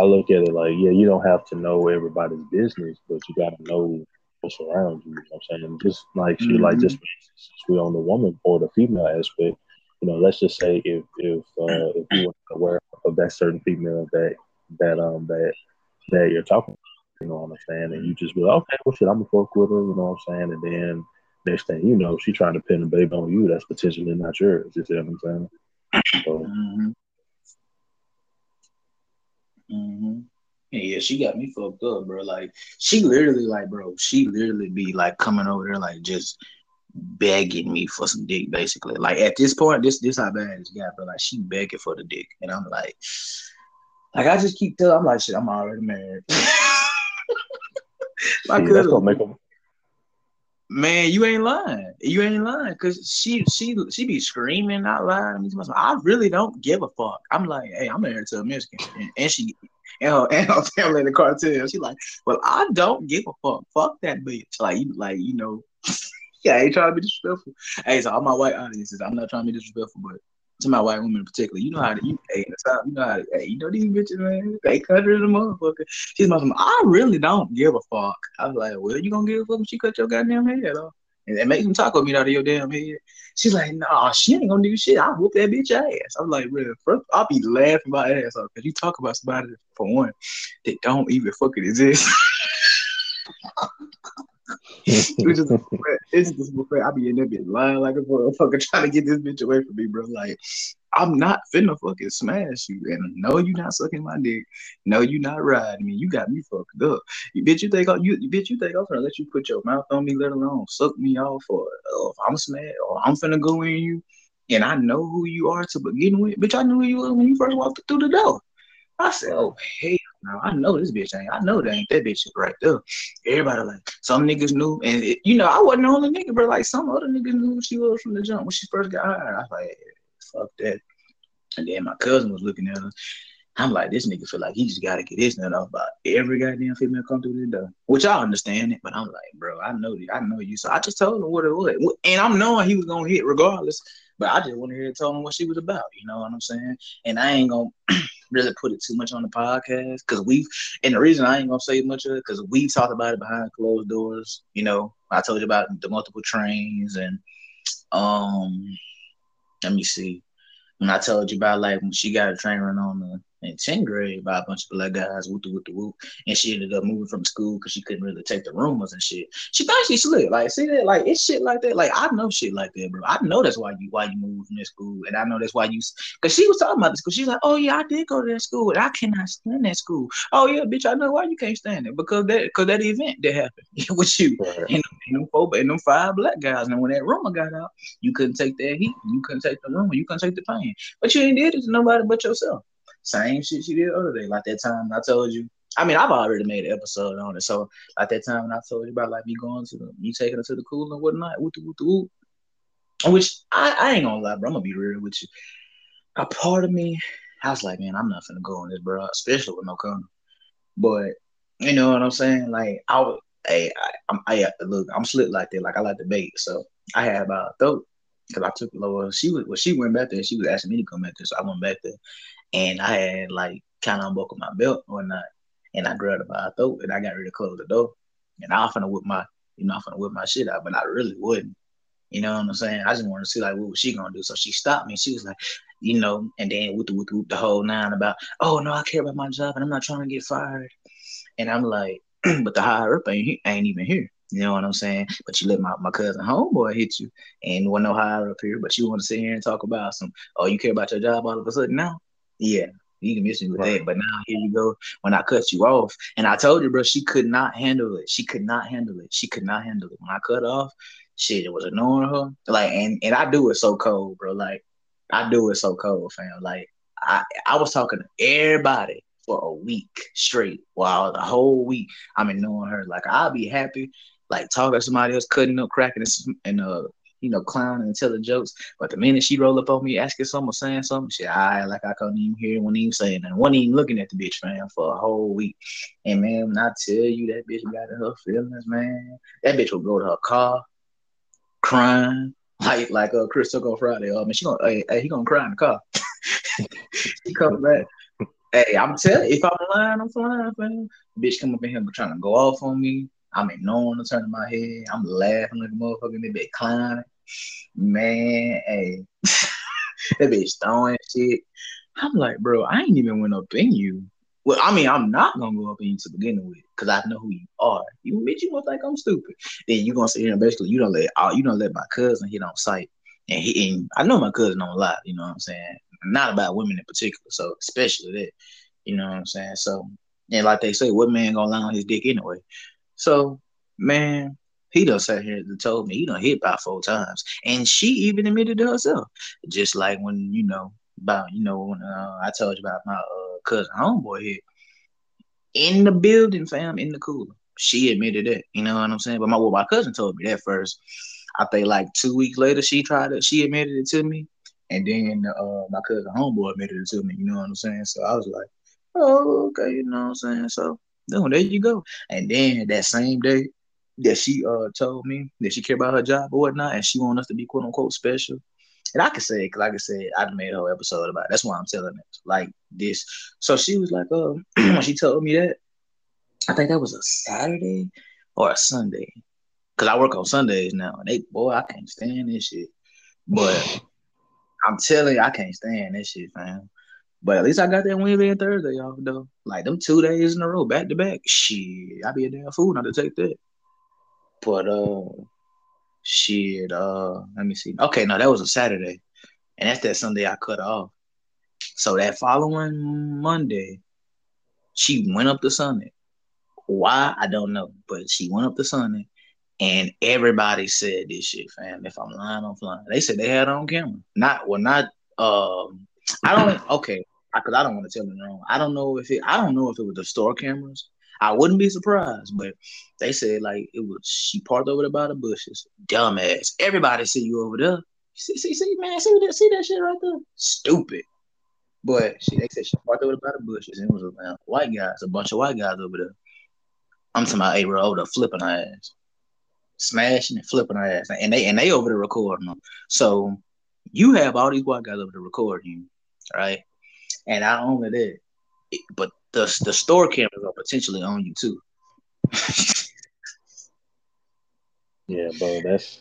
I look at it like, yeah, you don't have to know everybody's business, but you gotta know what's around you. You know what I'm saying? Just like she like just since we're on the woman or the female aspect, you know, let's just say if if uh if you were aware of that certain female that that um that that you're talking you know what I'm saying? And you just be like, okay, well, shit, I'm gonna fuck with her, you know what I'm saying? And then next thing you know, she trying to pin a baby on you that's potentially not yours. You see what I'm saying? So, Mm-hmm. Mm-hmm. Yeah, she got me fucked up, bro. Like she literally, like, bro, she literally be like coming over there, like just begging me for some dick, basically. Like at this point, this this how bad it's got, bro. Like she begging for the dick, and I'm like, like I just keep telling, I'm like, shit, I'm already married. [LAUGHS] My see, that's cousin, gonna make them. Man, you ain't lying. You ain't lying because she she she be screaming, not lying to me. to myself. I really don't give a fuck. I'm like, hey, I'm married to a Mexican, and, and she and her [LAUGHS] and her family in the cartel. She like, well, I don't give a fuck. Fuck that bitch. Like you like you know, [LAUGHS] yeah, I ain't trying to be disrespectful. Hey, so all my white audiences, I'm not trying to be disrespectful, but to my white woman in particular, you know how to you hey in the South, you know how to, hey, you know these bitches, man, they country the motherfucker. She's my I really don't give a fuck. I was like, well, you gonna give a fuck when she cut your goddamn head off? And, and make some taco meat out of your damn head. She's like, nah, she ain't gonna do shit. I'll whoop that bitch ass. I'm like, bro, first I'll be laughing my ass off because you talk about somebody for one that don't even fucking exist. [LAUGHS] [LAUGHS] it's just, it's just I be in that bitch lying like a motherfucker [LAUGHS] trying to get this bitch away from me, bro. Like, I'm not finna fucking smash you. And no, you not sucking my dick. No, you not riding me. You got me fucked up. You bitch, you think you, you bitch, you think I'm gonna let you put your mouth on me, let alone suck me off or, or if I'm smashed or I'm finna go in you and I know who you are to begin with. Bitch, I knew who you were when you first walked through the door. I said, oh, hell no. I know this bitch ain't. I know that ain't that bitch right there. Everybody like, some niggas knew. And, it, you know, I wasn't the only nigga, but like some other niggas knew who she was from the jump when she first got hired. I was like, fuck that. And then my cousin was looking at her. I'm like, this nigga feel like he just gotta get his nut off about every goddamn female come through the door. Which I understand it, but I'm like, bro, I know you, I know you. So I just told him what it was. And I'm knowing he was gonna hit regardless. But I just want to hear tell him what she was about. You know what I'm saying? And I ain't gonna [CLEARS THROAT] really put it too much on the podcast because we've and the reason I ain't gonna say much of it because we've talked about it behind closed doors. You know, I told you about the multiple trains and um let me see. When I told you about like when she got a train run on the in 10th grade by a bunch of black guys, whoop the whoop the whoop. And she ended up moving from school because she couldn't really take the rumors and shit. She thought she slick. Like, see that? Like, it's shit like that. Like, I know shit like that, bro. I know that's why you why you moved from this school. And I know that's why you because she was talking about this because She's like, Oh yeah, I did go to that school, and I cannot stand that school. Oh yeah, bitch, I know why you can't stand it. Because that because that event that happened [LAUGHS] with you right. and, and them four and them five black guys. And when that rumor got out, you couldn't take that heat. You couldn't take the rumor, you couldn't take the pain. But you ain't did it to nobody but yourself. Same shit she did the other day. Like that time I told you. I mean, I've already made an episode on it. So like that time when I told you about like me going to the, me taking her to the cool and whatnot, with the whoop. Which I, I ain't gonna lie, bro. I'm gonna be real with you. A part of me, I was like, man, I'm not gonna go on this, bro, especially with no condom. But you know what I'm saying? Like I would, hey, I, I'm, I look, I'm slick like that. Like I like to bait, so I had about throat because I took Lower. She was, well, she went back there. She was asking me to come back there, so I went back there, and I had like kind of unbuckled my belt or not, and I grabbed her by her throat and I got ready to close the door, and I gonna whip my, you know, I'm gonna whip my shit out, but I really wouldn't. You know what I'm saying? I just wanted to see like what was she gonna do. So she stopped me. She was like, you know, and then with the with the, the whole nine about, oh no, I care about my job and I'm not trying to get fired. And I'm like, [CLEARS THROAT] but the higher up ain't ain't even here. You know what I'm saying? But you let my, my cousin homeboy hit you and wasn't no higher up here, but you want to sit here and talk about some, oh, you care about your job all of a sudden now? Yeah, you can miss me with right. that. But now here you go. When I cut you off, and I told you, bro, she could not handle it. She could not handle it. She could not handle it. When I cut off, shit, it was annoying her. Like, and and I do it so cold, bro. Like, I do it so cold, fam. Like, I I was talking to everybody for a week straight. While the whole week I'm ignoring her. Like, I'll be happy, like talking to somebody else, cutting up, cracking, and, and uh you know, clowning and telling jokes. But the minute she roll up on me asking something or saying something, she I like I couldn't even hear, wasn't even saying and wasn't even looking at the bitch, man, for a whole week. And man, when I tell you that bitch got in her feelings, man, that bitch will go to her car crying. [LAUGHS] Like like uh Chris Tucker on Friday. Oh man, she gonna hey, hey he gonna cry in the car. [LAUGHS] he comes back. Hey, I'm telling if I'm lying, I'm lying, man. Bitch come up in here trying to go off on me. I'm ignoring the turn my head. I'm laughing like a motherfucker. They be clowning. Man, hey, [LAUGHS] that bitch throwing shit. I'm like, bro, I ain't even went up in you. Well, I mean, I'm not gonna go up in you to begin with, cause I know who you are. You bitch, you look like I'm stupid. Then you gonna sit here and basically you don't let uh, you don't let my cousin hit on sight. And he and I know my cousin don't lie, you know what I'm saying? Not about women in particular, so especially that, you know what I'm saying? So and like they say, what man gonna lie on his dick anyway? So, man, he done sat here and told me he done hit by four times. And she even admitted to herself. Just like when, you know, about, you know, when uh, I told you about my uh, cousin homeboy here. In the building, fam, in the cooler. She admitted it. You know what I'm saying? But my well, my cousin told me that first. I think like two weeks later, she tried it. She admitted it to me, and then uh, my cousin homeboy admitted it to me. You know what I'm saying? So I was like, oh, okay, you know what I'm saying? So no, there you go. And then that same day that she uh told me that she cared about her job or whatnot, and she wanted us to be quote unquote special. And I could say, cause like I said, I made a whole episode about it. That's why I'm telling it like this. So she was like, uh, [CLEARS THROAT] when she told me that, I think that was a Saturday or a Sunday. Cause I work on Sundays now. And they boy, I can't stand this shit. But I'm telling you, I can't stand this shit, fam. But at least I got that Wednesday and Thursday off though. Like them two days in a row, back to back. Shit, I be a damn fool not to take that. But uh, shit. Uh, let me see. Okay, no, that was a Saturday, and that's that Sunday I cut off. So that following Monday, she went up to Sunday. Why I don't know, but she went up to Sunday, and everybody said this shit, fam. If I'm lying, I'm flying. They said they had it on camera. Not well, not um. I don't. Okay, because I, I, don't want to tell them wrong. I don't know if it. I don't know if it was the store cameras. I wouldn't be surprised, but they said like it was. She parked over there by the bushes. Dumbass. Everybody see you over there. See, see, see, man. See that? See that shit right there? Stupid. But she, they said she parked over by the bushes, and it was a uh, white guys, a bunch of white guys over there. I'm talking about, bro, over there flipping her ass, smashing and flipping her ass, and they and they over there recording them. So you have all these white guys over there recording you, right? And not only that, it, but the the store cameras are potentially on you too. [LAUGHS] yeah, bro, that's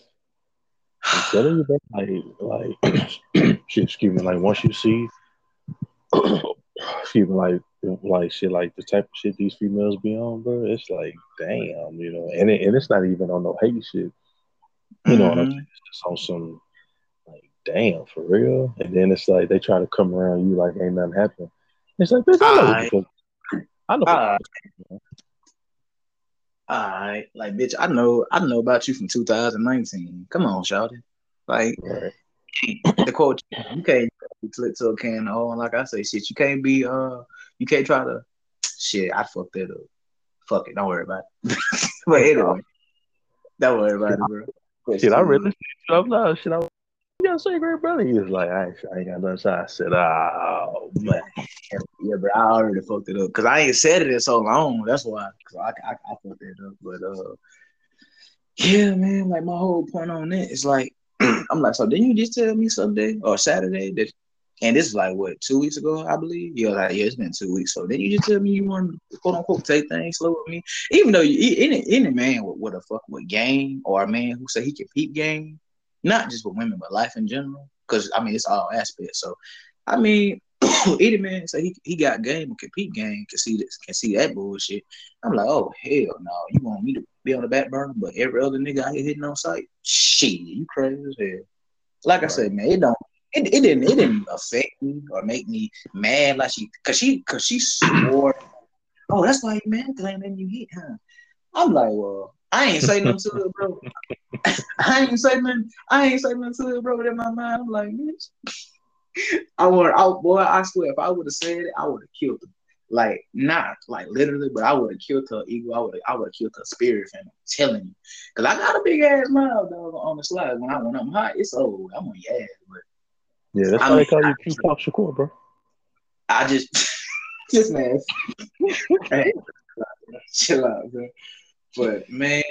I'm telling you, bro. Like, like, [CLEARS THROAT] excuse me. Like, once you see [CLEARS THROAT] excuse me, like like shit, like the type of shit these females be on, bro. It's like, damn, you know, and it, and it's not even on no hate shit. You know mm-hmm. what I'm mm-hmm. saying? It's just on some damn, for real. And then it's like they try to come around you like ain't nothing happened. It's like, bitch, I know fuck. I know. All right. like bitch, I know, I know about you from 2019. Come on, Shawty. Like, right [CLEARS THROAT] the quote you can't flip to a can and like I say, shit, you can't be uh you can't try to shit, I fucked it up. Fuck it, don't worry about it. [LAUGHS] but anyway. Don't worry about it, bro. Shit, I really I'm not shit I you got say great brother. He was like, I, I ain't got nothing. So I said, oh man. Yeah, but I already fucked it up. Cause I ain't said it in so long. That's why. Cause I, I, I fucked it up. But uh yeah, man, like my whole point on it is like [CLEARS THROAT] I'm like, so didn't you just tell me Sunday or Saturday that? And this is like what two weeks ago, I believe. You're like, yeah, it's been two weeks. So then you just tell me you want to quote unquote take things slow with me, even though you, any any man with, with a fuck with game or a man who say he can peep game, not just with women but life in general. Because I mean, it's all aspects. So, I mean, [CLEARS THROAT] any man so he, he got game or can game can see this can see that bullshit. I'm like, oh hell no, you want me to be on the back burner, but every other nigga out here hitting on sight, shit, you crazy as hell. Like right. I said, man, it don't. It, it didn't. It didn't affect me or make me mad like she, cause she, cause she swore. Oh, that's why you man claiming you hit, huh? I'm like, well, I ain't say nothing to her, bro. [LAUGHS] I ain't say nothing. I ain't say nothing to her, bro. But in my mind, I'm like, bitch. I want, I, boy, I swear, if I would have said it, I would have killed him. Like not like literally, but I would have killed her ego. I would have I would have killed her spirit. Fam. I'm telling you, cause I got a big ass mouth dog on the slide. When I when I'm hot, it's old. I'm on your ass. But yeah, that's I why mean, they call you Tupac Shakur, bro. I just [LAUGHS] just man, hey, chill out, bro. But man,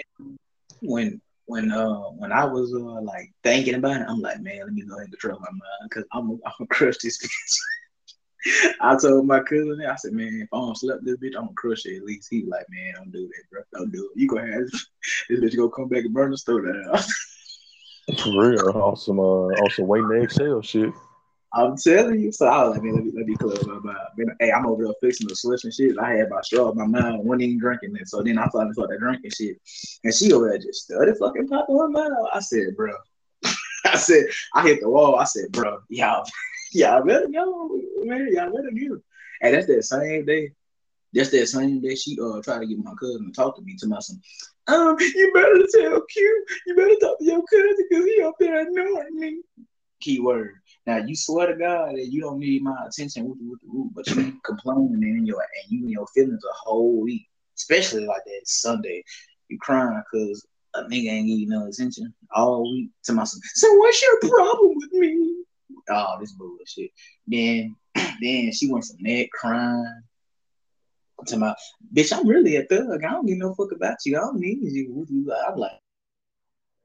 when when uh when I was uh like thinking about it, I'm like, man, let me go ahead and control my mind because I'm [LAUGHS] I'm gonna crush this bitch. I told my cousin, I said, man, if I don't slap this bitch, I'm gonna crush it at least. He like, man, don't do that, bro. Don't do it. You gonna have this [LAUGHS] bitch gonna come back and burn the store down. For real, awesome. Uh, also waiting to exhale shit. I'm telling you. So I was like, man, let me let me close my mind. Hey, I'm over there fixing the slush and shit. I had my straw in my mind, wasn't even drinking it. So then I finally started drinking shit. And she over there just started fucking popping her mouth. I said, bro. [LAUGHS] I said, I hit the wall. I said, bro, y'all [LAUGHS] y'all better go, man. Y'all better go. And that's that same day. That's that same day she uh tried to get my cousin to talk to me to my son. Um, you better tell Q. You better talk to your cousin because he up there annoying me. Keyword. Now you swear to God that you don't need my attention with the, with the root, but you complaining in your and you in your feelings a whole week, especially like that Sunday. You crying because a nigga ain't getting no attention all week to my son. So what's your problem with me? oh, this bullshit. Then, [CLEARS THROAT] then she went from that crying to my bitch. I'm really a thug. I don't give no fuck about you. I don't need you. I'm like,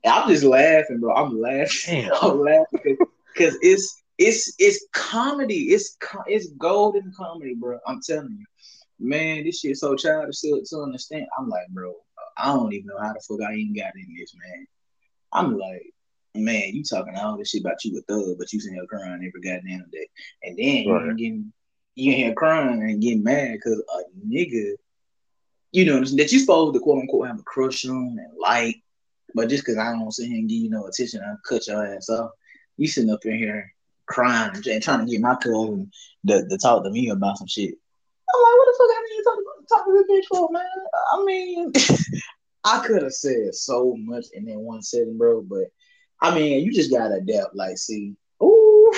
I'm just laughing, bro. I'm laughing. [LAUGHS] I'm laughing because it's it's it's comedy. It's it's golden comedy, bro. I'm telling you, man. This shit so childish to, to understand. I'm like, bro. I don't even know how the fuck I even got in this, man. I'm like, man, you talking all this shit about you a thug, but you sitting here crying every goddamn day. And then right. you getting you in here crying and getting mad because a nigga, you know, that you supposed to quote unquote have a crush on and like But just because I don't sit here and give you no attention, I cut your ass off. You sitting up in here crying and trying to get my cousin to, to talk to me about some shit. I'm like, what the fuck I need to talk, talk to this bitch for, man? I mean, [LAUGHS] I could have said so much in that one setting, bro, but I mean, you just gotta adapt. Like, see, ooh,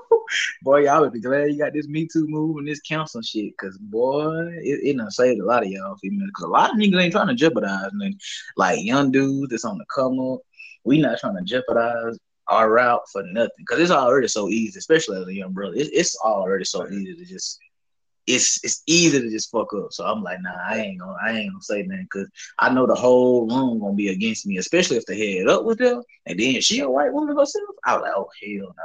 [LAUGHS] boy, y'all would be glad you got this Me Too move and this council shit, cause boy, it, it done saved a lot of y'all females. Cause a lot of niggas ain't trying to jeopardize, man. Like young dudes that's on the come up, we not trying to jeopardize our route for nothing, cause it's already so easy, especially as a young brother. It, it's already so easy to just it's it's easy to just fuck up. So I'm like, nah, I ain't gonna I ain't gonna say nothing cause I know the whole room gonna be against me, especially if they head up with them, and then she a white woman herself. I was like, oh hell no.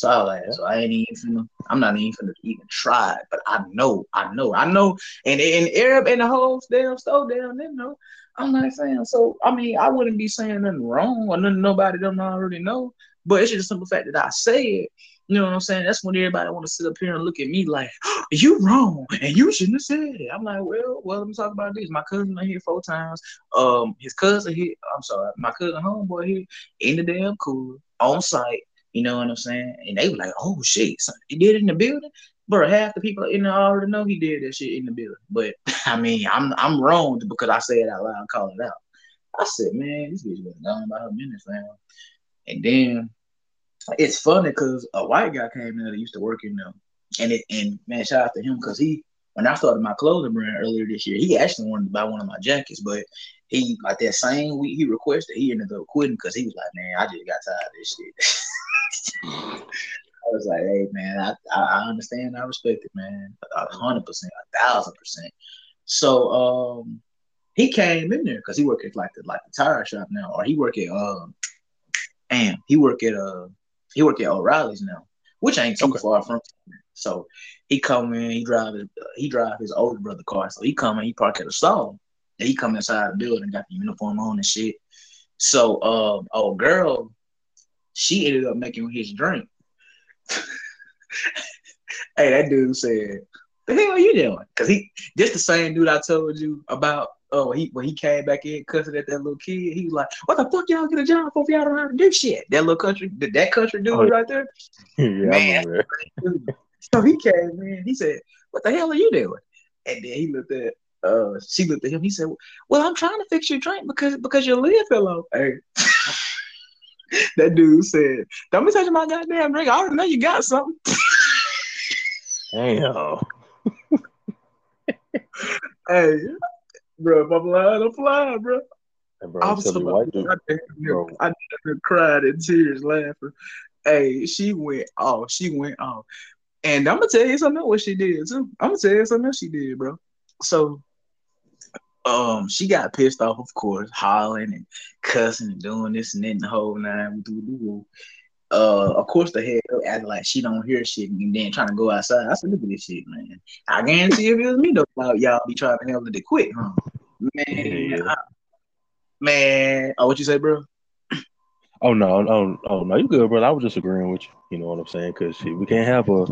So I was like, so I ain't even finna, I'm not even finna even try, but I know, I know, I know, and in Arab and the whole damn store down there, know. I'm not saying so. I mean, I wouldn't be saying nothing wrong or nothing nobody don't already know, but it's just the simple fact that I say it you know what I'm saying? That's when everybody want to sit up here and look at me like, oh, you wrong, and you shouldn't have said it. I'm like, well, well, let me talk about this. My cousin here four times. Um, his cousin here, I'm sorry, my cousin homeboy here in the damn cool on site. You know what I'm saying? And they were like, oh shit, son, he did it in the building. Bro, half the people in there already know he did that shit in the building. But [LAUGHS] I mean, I'm I'm wrong because I said it out loud and called it out. I said, man, this bitch was gone about her minutes, fam. And then it's funny because a white guy came in that used to work in them, and it and man, shout out to him because he when I started my clothing brand earlier this year, he actually wanted to buy one of my jackets, but he like that same week he requested, he ended up quitting because he was like, man, I just got tired of this shit. [LAUGHS] I was like, hey man, I, I, understand, I respect it, man, a hundred percent, a thousand percent. So um, he came in there because he worked at like the like the tire shop now, or he work at um, and he work at uh he work at O'Reilly's now, which ain't too okay. far from. So he come in, he drive his, he drive his older brother car. So he come in, he park at a stall. And he come inside the building, got the uniform on and shit. So um, oh girl, she ended up making his drink. [LAUGHS] hey, that dude said, "The hell are you doing?" Because he just the same dude I told you about oh, he when he came back in cussing at that little kid, he was like, "What the fuck y'all get a job for if y'all don't know how to do shit?" That little country, did that country dude oh, right there, [LAUGHS] yeah, man. so he came in, he said, "What the hell are you doing?" And then he looked at, uh, she looked at him. He said, "Well, I'm trying to fix your drink because because your lid fell off." Hey. [LAUGHS] [LAUGHS] that dude said, "Don't be touching my goddamn drink. I already know you got something." Damn. [LAUGHS] hey, bro. If I'm lying, I'm flying, bro. And bro, I'm so white dude, I, bro. I cried in tears laughing. Hey, she went off. She went off. And I'm gonna tell you something else what she did too. I'm gonna tell you something else she did, bro. So um she got pissed off, of course, hollering and cussing and doing this and then the whole nine uh, of course the head acting like she don't hear shit and then trying to go outside. I said, look at this shit, man. I guarantee if it was me, though, y'all be trying to handle it quick, huh? Man, yeah. I, man. Oh, what you say, bro? Oh no, no, oh no, you good, bro. I was just agreeing with you. You know what I'm saying? Because we can't have a,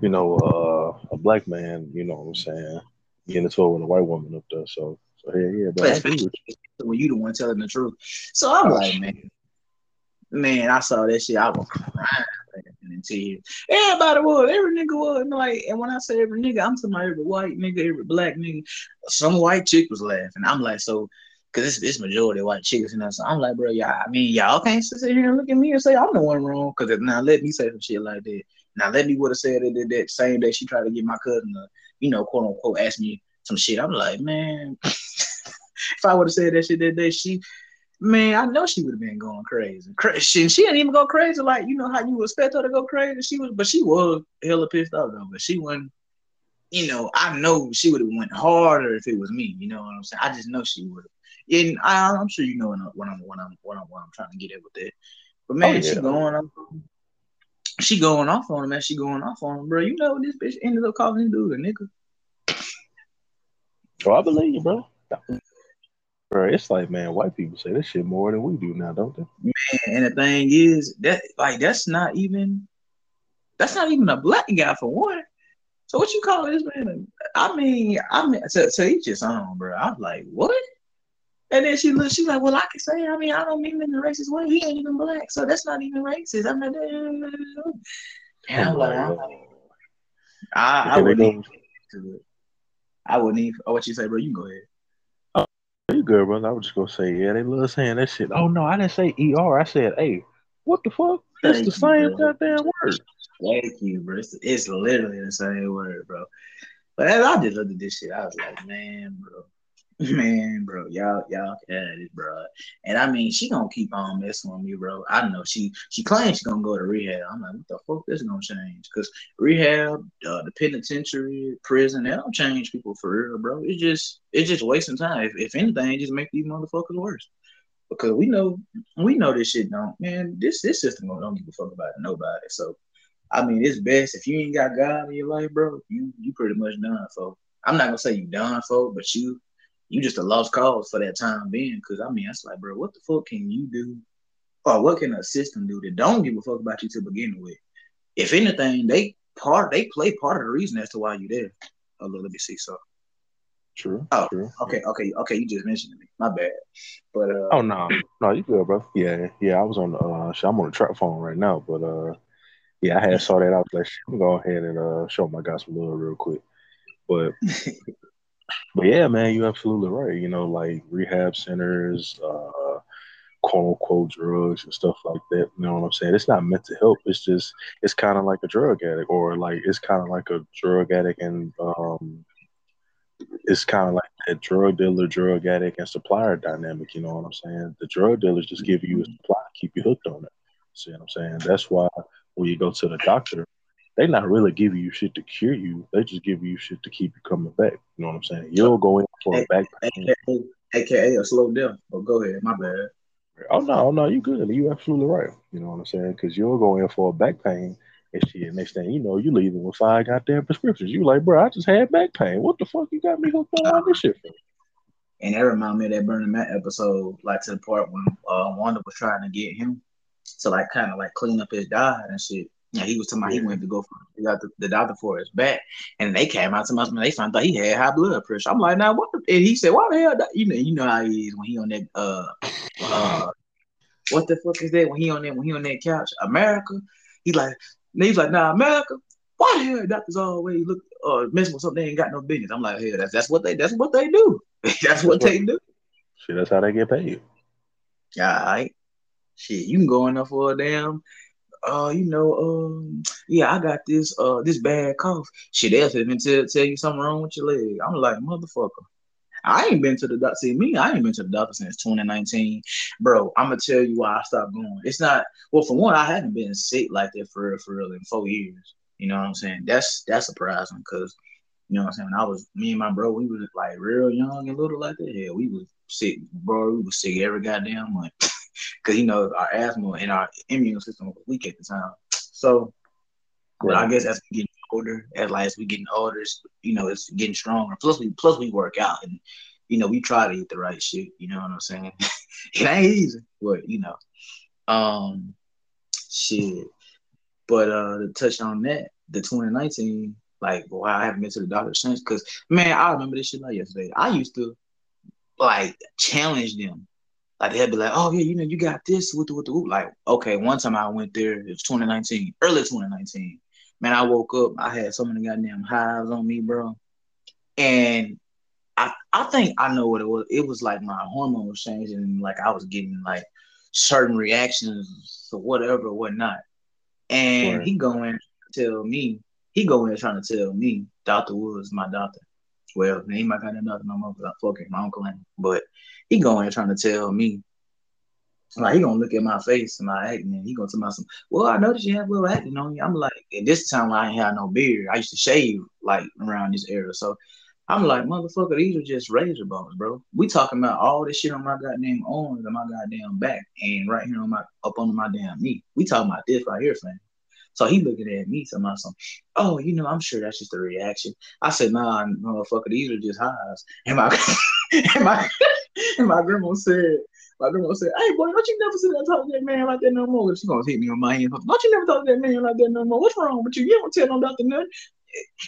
you know, uh, a black man. You know what I'm saying? Getting into it with a white woman up there. So, so yeah, yeah. But when you the one telling the truth, so I'm oh, like, man, man, I saw that shit. I was crying in tears. Everybody was, every nigga was. And like, and when I say every nigga, I'm talking about every white nigga, every black nigga. Some white chick was laughing. I'm like, so, cause it's, it's majority white chicks, you know. So I'm like, bro, y'all, I mean, y'all can't sit here and look at me and say I'm the one wrong. Cause now let me say some shit like that. Now let me would have said it that same day she tried to get my cousin to, you know, quote unquote, ask me some shit. I'm like, man, [LAUGHS] if I would have said that shit that day, she man, I know she would have been going crazy. She, she didn't even go crazy like you know how you expect her to go crazy. She was, but she was hella pissed off though. But she wasn't. You know, I know she would have went harder if it was me. You know what I'm saying? I just know she would. And I, am sure you know what I'm what I'm what I'm what I'm, what I'm trying to get at with that. But man, oh, yeah. she going off. She going off on him, man. She going off on him, bro. You know this bitch ended up calling this dude a nigga. Oh, I believe you, bro. Bro, it's like, man, white people say this shit more than we do now, don't they? Man, and the thing is that like that's not even that's not even a black guy for one. So what you call this man? I mean, I mean, so, to each his own, bro. I'm like, what? And then she look, she's like, well, I can say, I mean, I don't mean in a racist way. He ain't even black, so that's not even racist. I'm not. And I'm like, I, I wouldn't even. I wouldn't even. Oh, what you say, bro? You go ahead. You good, bro? I was just gonna say, yeah, they love saying that shit. Oh no, I didn't say er. I said, hey, what the fuck? It's the same you, goddamn word. Thank you, bro. It's, it's literally the same word, bro. But as I just looked at this shit, I was like, man, bro, [LAUGHS] Man, bro, y'all y'all had it, bro. And I mean, she gonna keep on messing with me, bro. I don't know she she claims she gonna go to rehab. I'm like, what the fuck? This gonna change? Cause rehab, uh, the penitentiary, prison, they don't change people for real, bro. It's just it's just wasting time. If, if anything, just make these motherfuckers worse. Because we know we know this shit don't man. This this system don't give a fuck about nobody. So I mean, it's best if you ain't got God in your life, bro. You you pretty much done, for. I'm not gonna say you done, for, but you you just a lost cause for that time being. Cause I mean, it's like, bro, what the fuck can you do? Or what can a system do that don't give a fuck about you to begin with? If anything, they part they play part of the reason as to why you there. Oh, let me see. So True. Oh, true. okay, okay, okay. You just mentioned me. My bad. But uh, oh no, no, you good, bro. Yeah, yeah. I was on the. Uh, I'm on the trap phone right now, but uh, yeah, I had saw that. I was like, I'm gonna go ahead and uh, show my guys some love real quick. But [LAUGHS] But yeah, man, you're absolutely right. You know, like rehab centers, uh, quote unquote drugs and stuff like that. You know what I'm saying? It's not meant to help. It's just it's kind of like a drug addict, or like it's kind of like a drug addict and um, it's kind of like that drug dealer, drug addict, and supplier dynamic. You know what I'm saying? The drug dealers just give you a supply, keep you hooked on it. See what I'm saying? That's why when you go to the doctor, they not really giving you shit to cure you. They just give you shit to keep you coming back. You know what I'm saying? You'll go in for a back pain. AKA, AKA a slow death. But go ahead, my bad. Oh no, no, you good. You absolutely right. You know what I'm saying? Because you'll go in for a back pain and shit. Next thing you know, you leaving with five goddamn prescriptions. You like, bro, I just had back pain. What the fuck you got me hooked on all this shit for? And that reminded me of that Bernie Mac episode, like to the part when uh, Wanda was trying to get him to like kind of like clean up his diet and shit. Yeah, he was talking about he went to go for the doctor, the doctor for his back, and they came out to us they found out he had high blood pressure. I'm like, now what? And he said, why the hell? You know, you know how he is when he on that uh uh what the fuck is that when he on that when he on that couch? America. He like he's like, nah, America. Why the hell doctors always look uh messing with something they ain't got no business? I'm like, hey, that's that's what they that's what they do. [LAUGHS] that's, what they do. Shit, that's how they get paid. All right. Shit, you can go in there for a damn uh, you know, um, yeah, I got this uh this bad cough. Shit, they'll even tell tell you something wrong with your leg. I'm like, motherfucker. I ain't been to the doctor. See me, I ain't been to the doctor since 2019, bro. I'm gonna tell you why I stopped going. It's not well, for one, I haven't been sick like that for real, for real in four years. You know what I'm saying? That's that's surprising because you know what I'm saying. When I was me and my bro, we was like real young and little like that. Yeah, we was sick, bro. We was sick every goddamn month because you know our asthma and our immune system was weak at the time. So, but I guess as we get older, as like as we getting older, you know, it's getting stronger. Plus we plus we work out and you know we try to eat the right shit. You know what I'm saying? [LAUGHS] it ain't easy, but you know, um, shit. But uh, to touch on that, the 2019, like, boy, I haven't been to the doctor since. Cause man, I remember this shit like yesterday. I used to like challenge them like they'd be like, oh yeah, you know, you got this with the with the like, okay, one time I went there, it was 2019, early 2019. Man, I woke up, I had so many goddamn hives on me, bro. And I I think I know what it was. It was like my hormone was changing and like I was getting like certain reactions or whatever, whatnot. And right. he going to tell me, he go in trying to tell me, Dr. Woods, my doctor. Well, he might got nothing no more, but fucking my uncle ain't. But he going trying to tell me, like he gonna look at my face and my acne, and he gonna tell me some. Well, I noticed you have a little acne on you. I'm like, at this time I ain't had no beard. I used to shave like around this era, so I'm like, motherfucker, these are just razor bumps, bro. We talking about all this shit on my goddamn arms and my goddamn back, and right here on my up under my damn knee. We talking about this right here, fam. So he looking at me, about some, oh, you know, I'm sure that's just a reaction. I said, nah, motherfucker, these are just highs. And my [LAUGHS] and my [LAUGHS] and my grandma said, my grandma said, hey boy, don't you never sit there talk to that man like that no more. She gonna hit me on my hand. Don't you never talk to that man like that no more. What's wrong with you? You don't tell no nothing.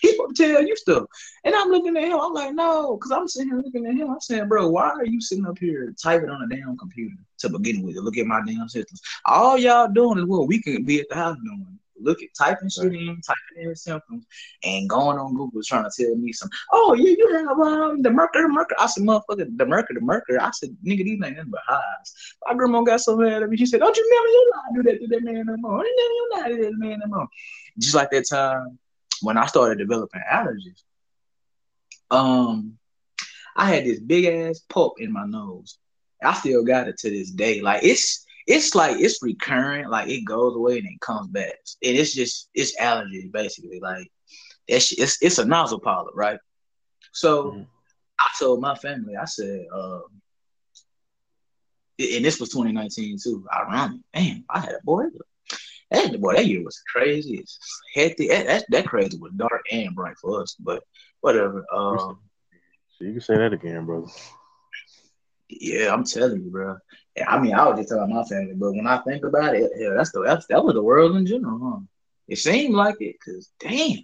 He's to tell you stuff. And I'm looking at him. I'm like, no, because I'm sitting here looking at him. I'm saying, bro, why are you sitting up here typing on a damn computer to begin with? Look at my damn systems. All y'all doing is what we can be at the house doing look at typing shit in, typing in symptoms, and going on Google trying to tell me some. Oh, yeah, you have um the mercury, mercury. I said, motherfucker, the mercury, the mercury. I said, nigga, these ain't nothing but highs. My grandma got so mad at me. She said, Don't you never you not do that to that man no more. You never you that to that man no more. Just like that time when I started developing allergies. Um, I had this big ass pulp in my nose. I still got it to this day. Like it's it's like it's recurrent, like it goes away and it comes back. And it's just it's allergies basically. Like it's it's, it's a nostril polyp, right? So mm-hmm. I told my family, I said, uh, and this was 2019 too. Ironic, man, I had a boy. That boy, that year was crazy. It's hectic. That, that, that crazy was dark and bright for us, but whatever. Um, so you can say that again, brother. Yeah, I'm telling you, bro. I mean, I was just telling my family, but when I think about it, yeah, that's the that's, that was the world in general, huh? It seemed like it, cause damn.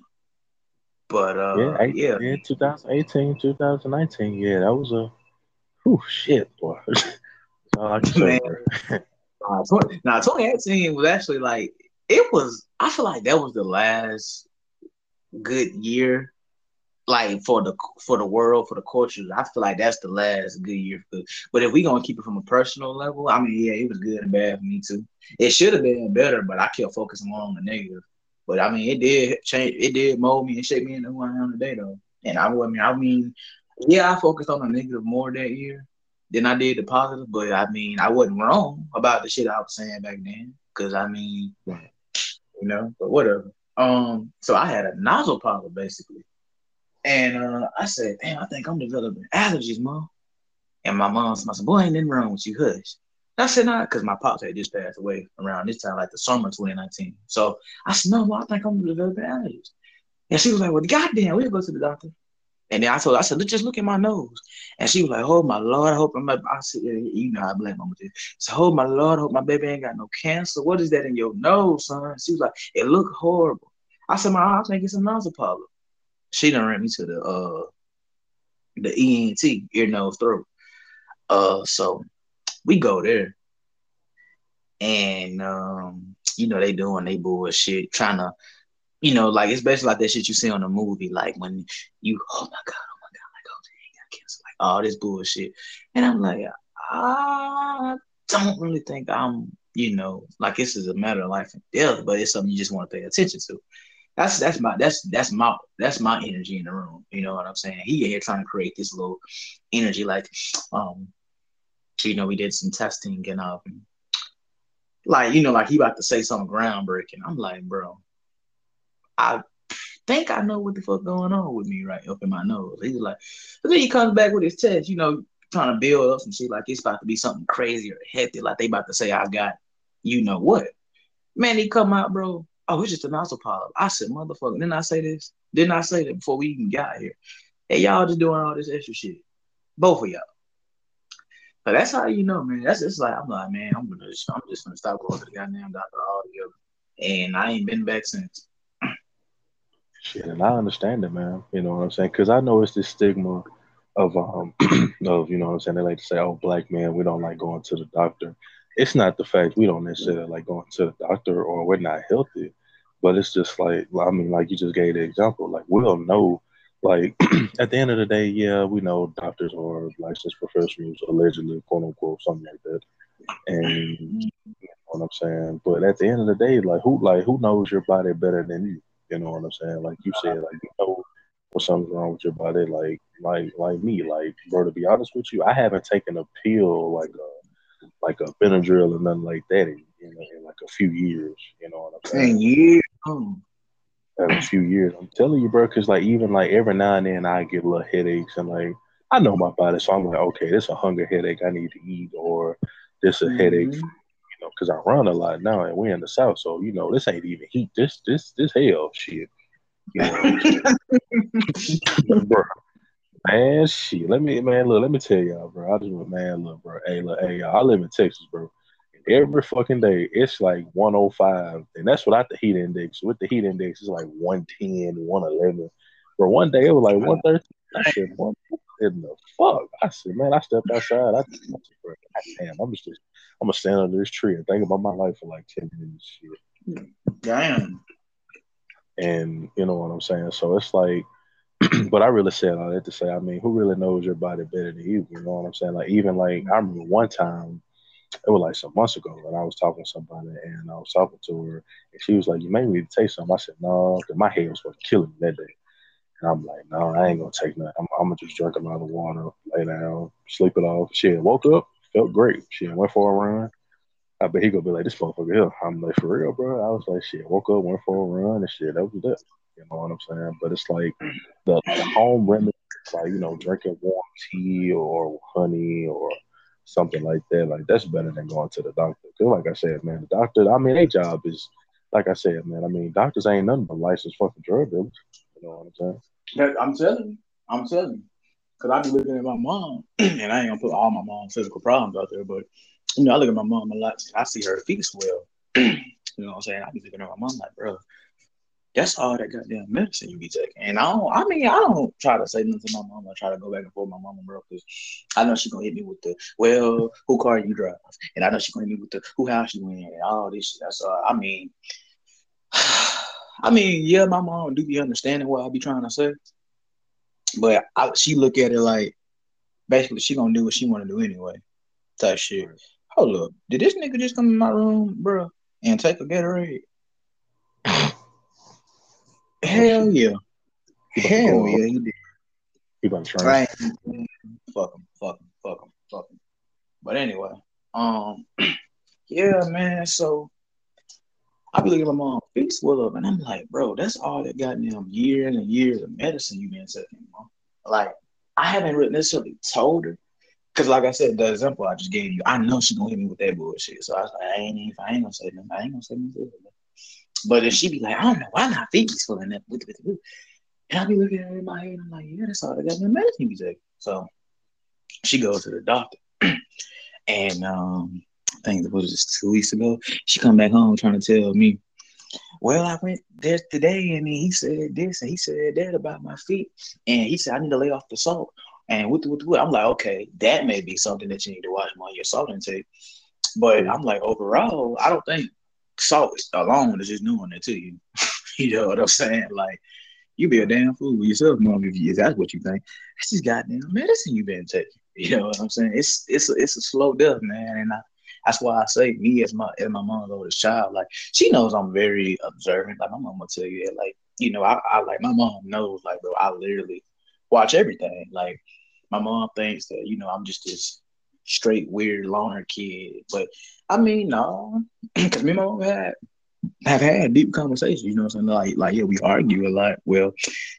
But uh, yeah, yeah, yeah, 2018, 2019, yeah, that was a, whew, shit, boy. [LAUGHS] All I can say. uh, [LAUGHS] 20, now, 2018 was actually like it was. I feel like that was the last good year like for the for the world for the culture, I feel like that's the last good year for. But if we gonna keep it from a personal level, I mean, yeah, it was good and bad for me too. It should have been better, but I kept focusing more on the negative. But I mean, it did change. It did mold me and shape me into who I am today, though. And I, I mean, I mean, yeah, I focused on the negative more that year than I did the positive. But I mean, I wasn't wrong about the shit I was saying back then. Cause I mean, you know, but whatever. Um, so I had a nozzle polyp basically. And uh, I said, damn, I think I'm developing allergies, mom. And my mom said, boy, ain't nothing wrong with you, hush. I said, nah, because my pops had just passed away around this time, like the summer of 2019. So I said, no, I think I'm developing allergies. And she was like, well, goddamn, we'll go to the doctor. And then I told her, I said, just look at my nose. And she was like, oh, my Lord, I hope I'm, I said, you know, I blame mama. So, oh, my Lord, I hope my baby ain't got no cancer. What is that in your nose, son? She was like, it look horrible. I said, my, I think it's a nostril polyp she done ran me to the uh the ENT, ear, nose, throat. Uh, so we go there, and um, you know they doing they bullshit, trying to, you know, like it's basically like that shit you see on a movie, like when you, oh my god, oh my god, like oh, they got cancer, like all this bullshit, and I'm like, I don't really think I'm, you know, like this is a matter of life and death, but it's something you just want to pay attention to that's that's my that's that's my that's my energy in the room. You know what I'm saying? He here trying to create this little energy, like um, you know, we did some testing and um, like you know, like he about to say something groundbreaking. I'm like, bro, I think I know what the fuck going on with me right up in my nose. He's like, but then he comes back with his test, you know, trying to build up some shit like it's about to be something crazy or hectic, like they about to say I got, you know what? Man, he come out, bro oh, it's just a nostril polyp. I said, motherfucker, didn't I say this? Didn't I say that before we even got here? Hey, y'all just doing all this extra shit. Both of y'all. But that's how you know, man. That's just like I'm like, man, I'm gonna I'm just gonna stop going to the goddamn doctor altogether. And I ain't been back since. [CLEARS THROAT] Shit, and I understand it, man. You know what I'm saying? Because I know it's this stigma of um [CLEARS THROAT] of you know what I'm saying. They like to say, "Oh, black man, we don't like going to the doctor." It's not the fact we don't necessarily like going to the doctor or we're not healthy. But it's just like I mean, like you just gave the example. Like we'll know, like [CLEARS THROAT] at the end of the day, yeah, we know doctors are licensed professionals, allegedly, quote unquote, something like that. And you know what I'm saying. But at the end of the day, like who like who knows your body better than you? You know what I'm saying? Like you said, like you know when something's wrong with your body. Like like like me, like bro. To be honest with you, I haven't taken a pill like a like a Benadryl or nothing like that in, in like a few years. You know what I'm saying? Ten years. Oh. a few years. I'm telling you, bro, because like even like every now and then I get a little headaches and like I know my body, so I'm like, okay, this is a hunger headache. I need to eat, or this a mm-hmm. headache, you know, because I run a lot now and we're in the south, so you know this ain't even heat. This this this hell shit. You know, [LAUGHS] bro. Man, shit. Let me, man, look. Let me tell y'all, bro. I just want, man, look, bro. Hey, look, hey, y'all. I live in Texas, bro. Every fucking day it's like 105 and that's without the heat index with the heat index it's like 110 111 for one day it was like 130 i said what in the fuck i said man i stepped outside i God damn i'm just i'm gonna stand under this tree and think about my life for like 10 minutes shit. Damn. and you know what i'm saying so it's like [CLEARS THROAT] but I really said all that to say, I mean, who really knows your body better than you? You know what I'm saying? Like, even like, I remember one time, it was like some months ago, and I was talking to somebody, and I was talking to her, and she was like, "You need to take something." I said, "No," because my head was supposed to kill me that day, and I'm like, "No, I ain't gonna take nothing. I'm, I'm gonna just drink a lot of water, lay down, sleep it off." She woke up, felt great. She went for a run. I bet he gonna be like, "This motherfucker here." I'm like, "For real, bro." I was like, "Shit." Woke up, went for a run, and shit. That was that. You know what I'm saying? But it's like the, the home remedy, like you know, drinking warm tea or honey or something like that. Like that's better than going to the doctor. Cause like I said, man, the doctor. I mean, their job is like I said, man. I mean, doctors ain't nothing but licensed fucking drug dealers. You know what I'm saying? I'm telling you. I'm telling you. Cause I be looking at my mom, [CLEARS THROAT] and I ain't gonna put all my mom's physical problems out there, but you know, I look at my mom a lot. I see her feet swell. [CLEARS THROAT] you know what I'm saying? I be looking at my mom like, bro, that's all that goddamn medicine you be taking. And I don't, I mean, I don't try to say nothing to my mom. I try to go back and forth with my mama, bro, because I know she gonna hit me with the, well, who car you drive? And I know she gonna hit me with the, who house you in? And all this shit. That's all. I mean, [SIGHS] I mean, yeah, my mom do be understanding what I be trying to say, but I, she look at it like, basically, she gonna do what she want to do anyway, type shit. Hold up, did this nigga just come in my room, bro, and take a Gatorade? [LAUGHS] Hell yeah, He hell yeah, he did. He about to train. Right. Fuck him, fuck him, fuck him, fuck him. But anyway, um, [CLEARS THROAT] yeah, man. So I be looking at my mom feet swell up, and I'm like, bro, that's all that goddamn years and years of medicine you been taking, mom. Like, I haven't really necessarily told her, cause like I said, the example I just gave you, I know she gonna hit me with that bullshit. So I was like, I ain't, even- I ain't gonna say nothing. I ain't gonna say nothing. But if she be like, I don't know why feet be with, with. and I be looking at her in my head, and I'm like, yeah, that's all that goddamn medicine you take. So she goes to the doctor, [CLEARS THROAT] and um, I think it was just two weeks ago. She come back home trying to tell me, well, I went there today, and he said this, and he said that about my feet, and he said I need to lay off the salt. And with with I'm like, okay, that may be something that you need to watch on your salt intake. But I'm like, overall, I don't think salt alone is just doing it to you. [LAUGHS] you know what I'm saying? Like, you be a damn fool with yourself, mom, if, you, if that's what you think. That's just goddamn medicine you've been taking. [LAUGHS] You know what I'm saying? It's it's a, it's a slow death, man, and I, that's why I say me as my as my mom's oldest child, like she knows I'm very observant. Like my mom will tell you that, like you know, I, I like my mom knows, like bro, I literally watch everything. Like my mom thinks that you know I'm just this straight weird loner kid, but I mean no, [CLEARS THROAT] because me and my mom had have had deep conversations. You know what I'm saying? Like like yeah, we argue a lot. Well,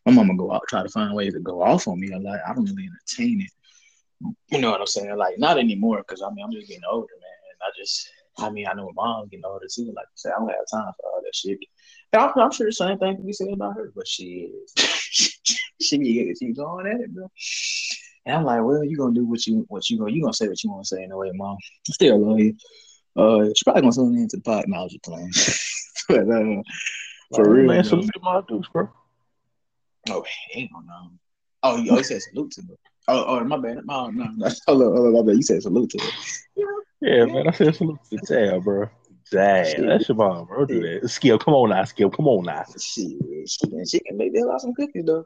my mama go out try to find ways to go off on me a lot. I don't really entertain it. You know what I'm saying? Like not anymore because I mean I'm just getting older, man. I just I mean I know my mom's getting older too. Like I said, I don't have time for all that shit. And I'm, I'm sure the same thing can be said about her, but she is [LAUGHS] she be going at it, bro. And I'm like, well, you're gonna do what you what you gonna you gonna say what you want to say in a way, mom. I still love you. Uh, she probably gonna tune into the pod. No, I was just playing. [LAUGHS] but uh, for real, man. Salute to my dudes, bro. Oh, hang on now. Oh, you, always you said salute to her. Oh, oh, my bad. No, no, no. [LAUGHS] Hold on, hold on, my bad. You said salute to her. Yeah, man. I said salute to Tab, bro. Damn, that's your mom, bro. Do that. Skill, come on now, Skill. Come on now. She, she, can, she can make that lot some cookies though.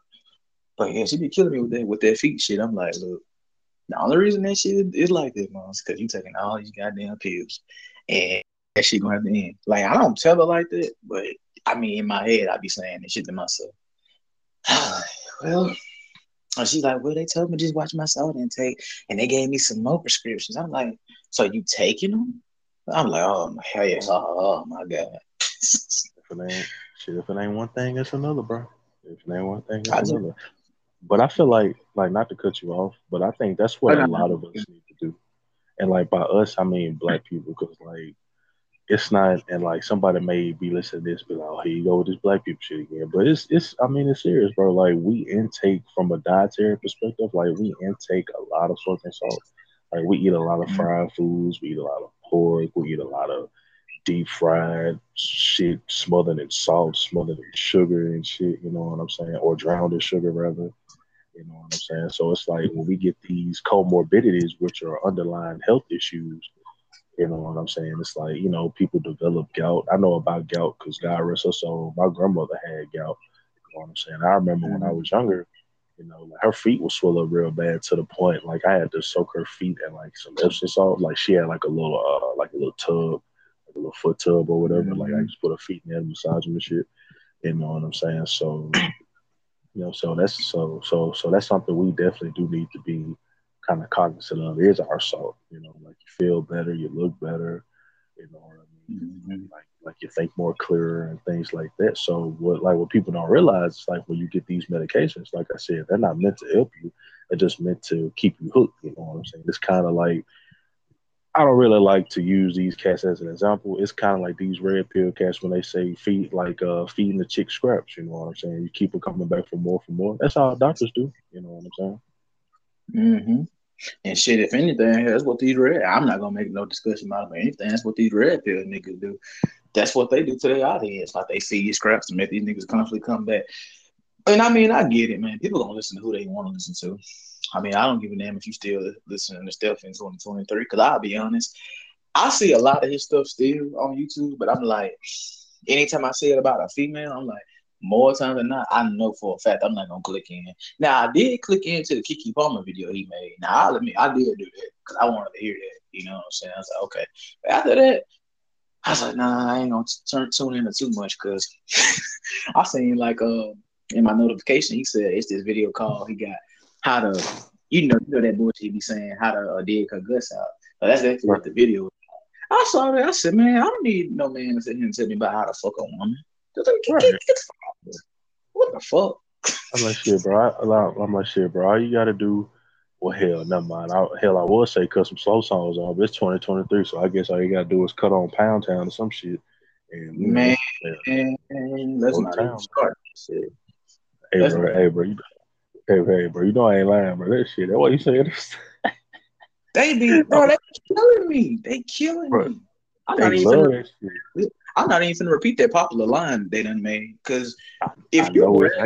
But yeah, she be killing me with that with that feet shit. I'm like, look, the only reason that shit is like this, mom, is because you taking all these goddamn pills, and that shit gonna have to end. Like I don't tell her like that, but I mean in my head I be saying this shit to myself. [SIGHS] well, and she's like, well, they told me just watch my salt intake, and they gave me some more prescriptions. I'm like, so you taking them? I'm like, oh my hell yeah, oh, oh my god. If it ain't shit, if it ain't one thing, it's another, bro. If it ain't one thing, it's I just- another. But I feel like, like not to cut you off, but I think that's what a lot of us need to do. And like by us, I mean black people, because like it's not, and like somebody may be listening to this, be like, oh, here you go with this black people shit again. But it's, it's, I mean, it's serious, bro. Like we intake from a dietary perspective, like we intake a lot of fucking salt. Like we eat a lot of Mhm. fried foods, we eat a lot of pork. We eat a lot of deep fried shit, smothered in salt, smothered in sugar and shit. You know what I'm saying? Or drowned in sugar rather. You know what I'm saying? So it's like when we get these comorbidities, which are underlying health issues, you know what I'm saying? It's like, you know, people develop gout. I know about gout because God rest her soul. My grandmother had gout. You know what I'm saying? I remember mm-hmm. when I was younger, you know, like her feet would swell up real bad to the point like I had to soak her feet in like some Epsom salt. Like she had like a little uh like a little tub, like a little foot tub or whatever. Mm-hmm. Like I just put her feet in there and massage them and shit. You know what I'm saying? So you know, so that's so so so that's something we definitely do need to be kind of cognizant of. Is our salt, you know, like you feel better, you look better, you know what I mean? Mm-hmm. Like like you think more clearer and things like that. So what like what people don't realize is like when you get these medications, like I said, they're not meant to help you. They're just meant to keep you hooked. You know what I'm saying? It's kind of like I don't really like to use these cats as an example. It's kind of like these red pill cats when they say feed like uh feeding the chick scraps. You know what I'm saying? You keep them coming back for more, for more. That's how doctors do. You know what I'm saying? Mm-hmm. And shit, if anything, that's what these red. I'm not gonna make no discussion about it, anything, that's what these red pill niggas do. That's what they do to their audience. Like they these scraps and make these niggas constantly come back. And I mean, I get it, man. People don't listen to who they want to listen to. I mean, I don't give a damn if you still listening to stuff in 2023. Because I'll be honest, I see a lot of his stuff still on YouTube, but I'm like, anytime I see it about a female, I'm like, more times than not, I know for a fact I'm not gonna click in. Now I did click into the Keke Palmer video he made. Now I'll I did do that because I wanted to hear that. You know what I'm saying? I was like, okay. But after that, I was like, nah, I ain't gonna turn tune into too much because [LAUGHS] I seen like uh in my notification he said it's this video called he got how to, you know, you know that bullshit be saying how to uh, dig her guts out. But that's actually what the video was. I saw that. I said, man, I don't need no man to sit here and tell me about how to fuck a woman. Right. What the fuck? [LAUGHS] I'm like shit, bro. I, am like shit, bro. All you gotta do, well, hell, never mind. I, hell, I would say cut some slow songs on, but it's 2023, so I guess all you gotta do is cut on Pound Town or some shit. And man, know, man, let's not start shit. Hey, bro, hey, bro, you, Hey, hey, bro, you know I ain't lying, bro. That shit, that what you saying? [LAUGHS] they be, bro, they killing me. They killing bro, me. I'm not, even finna, I'm not even gonna repeat that popular line they done made because if you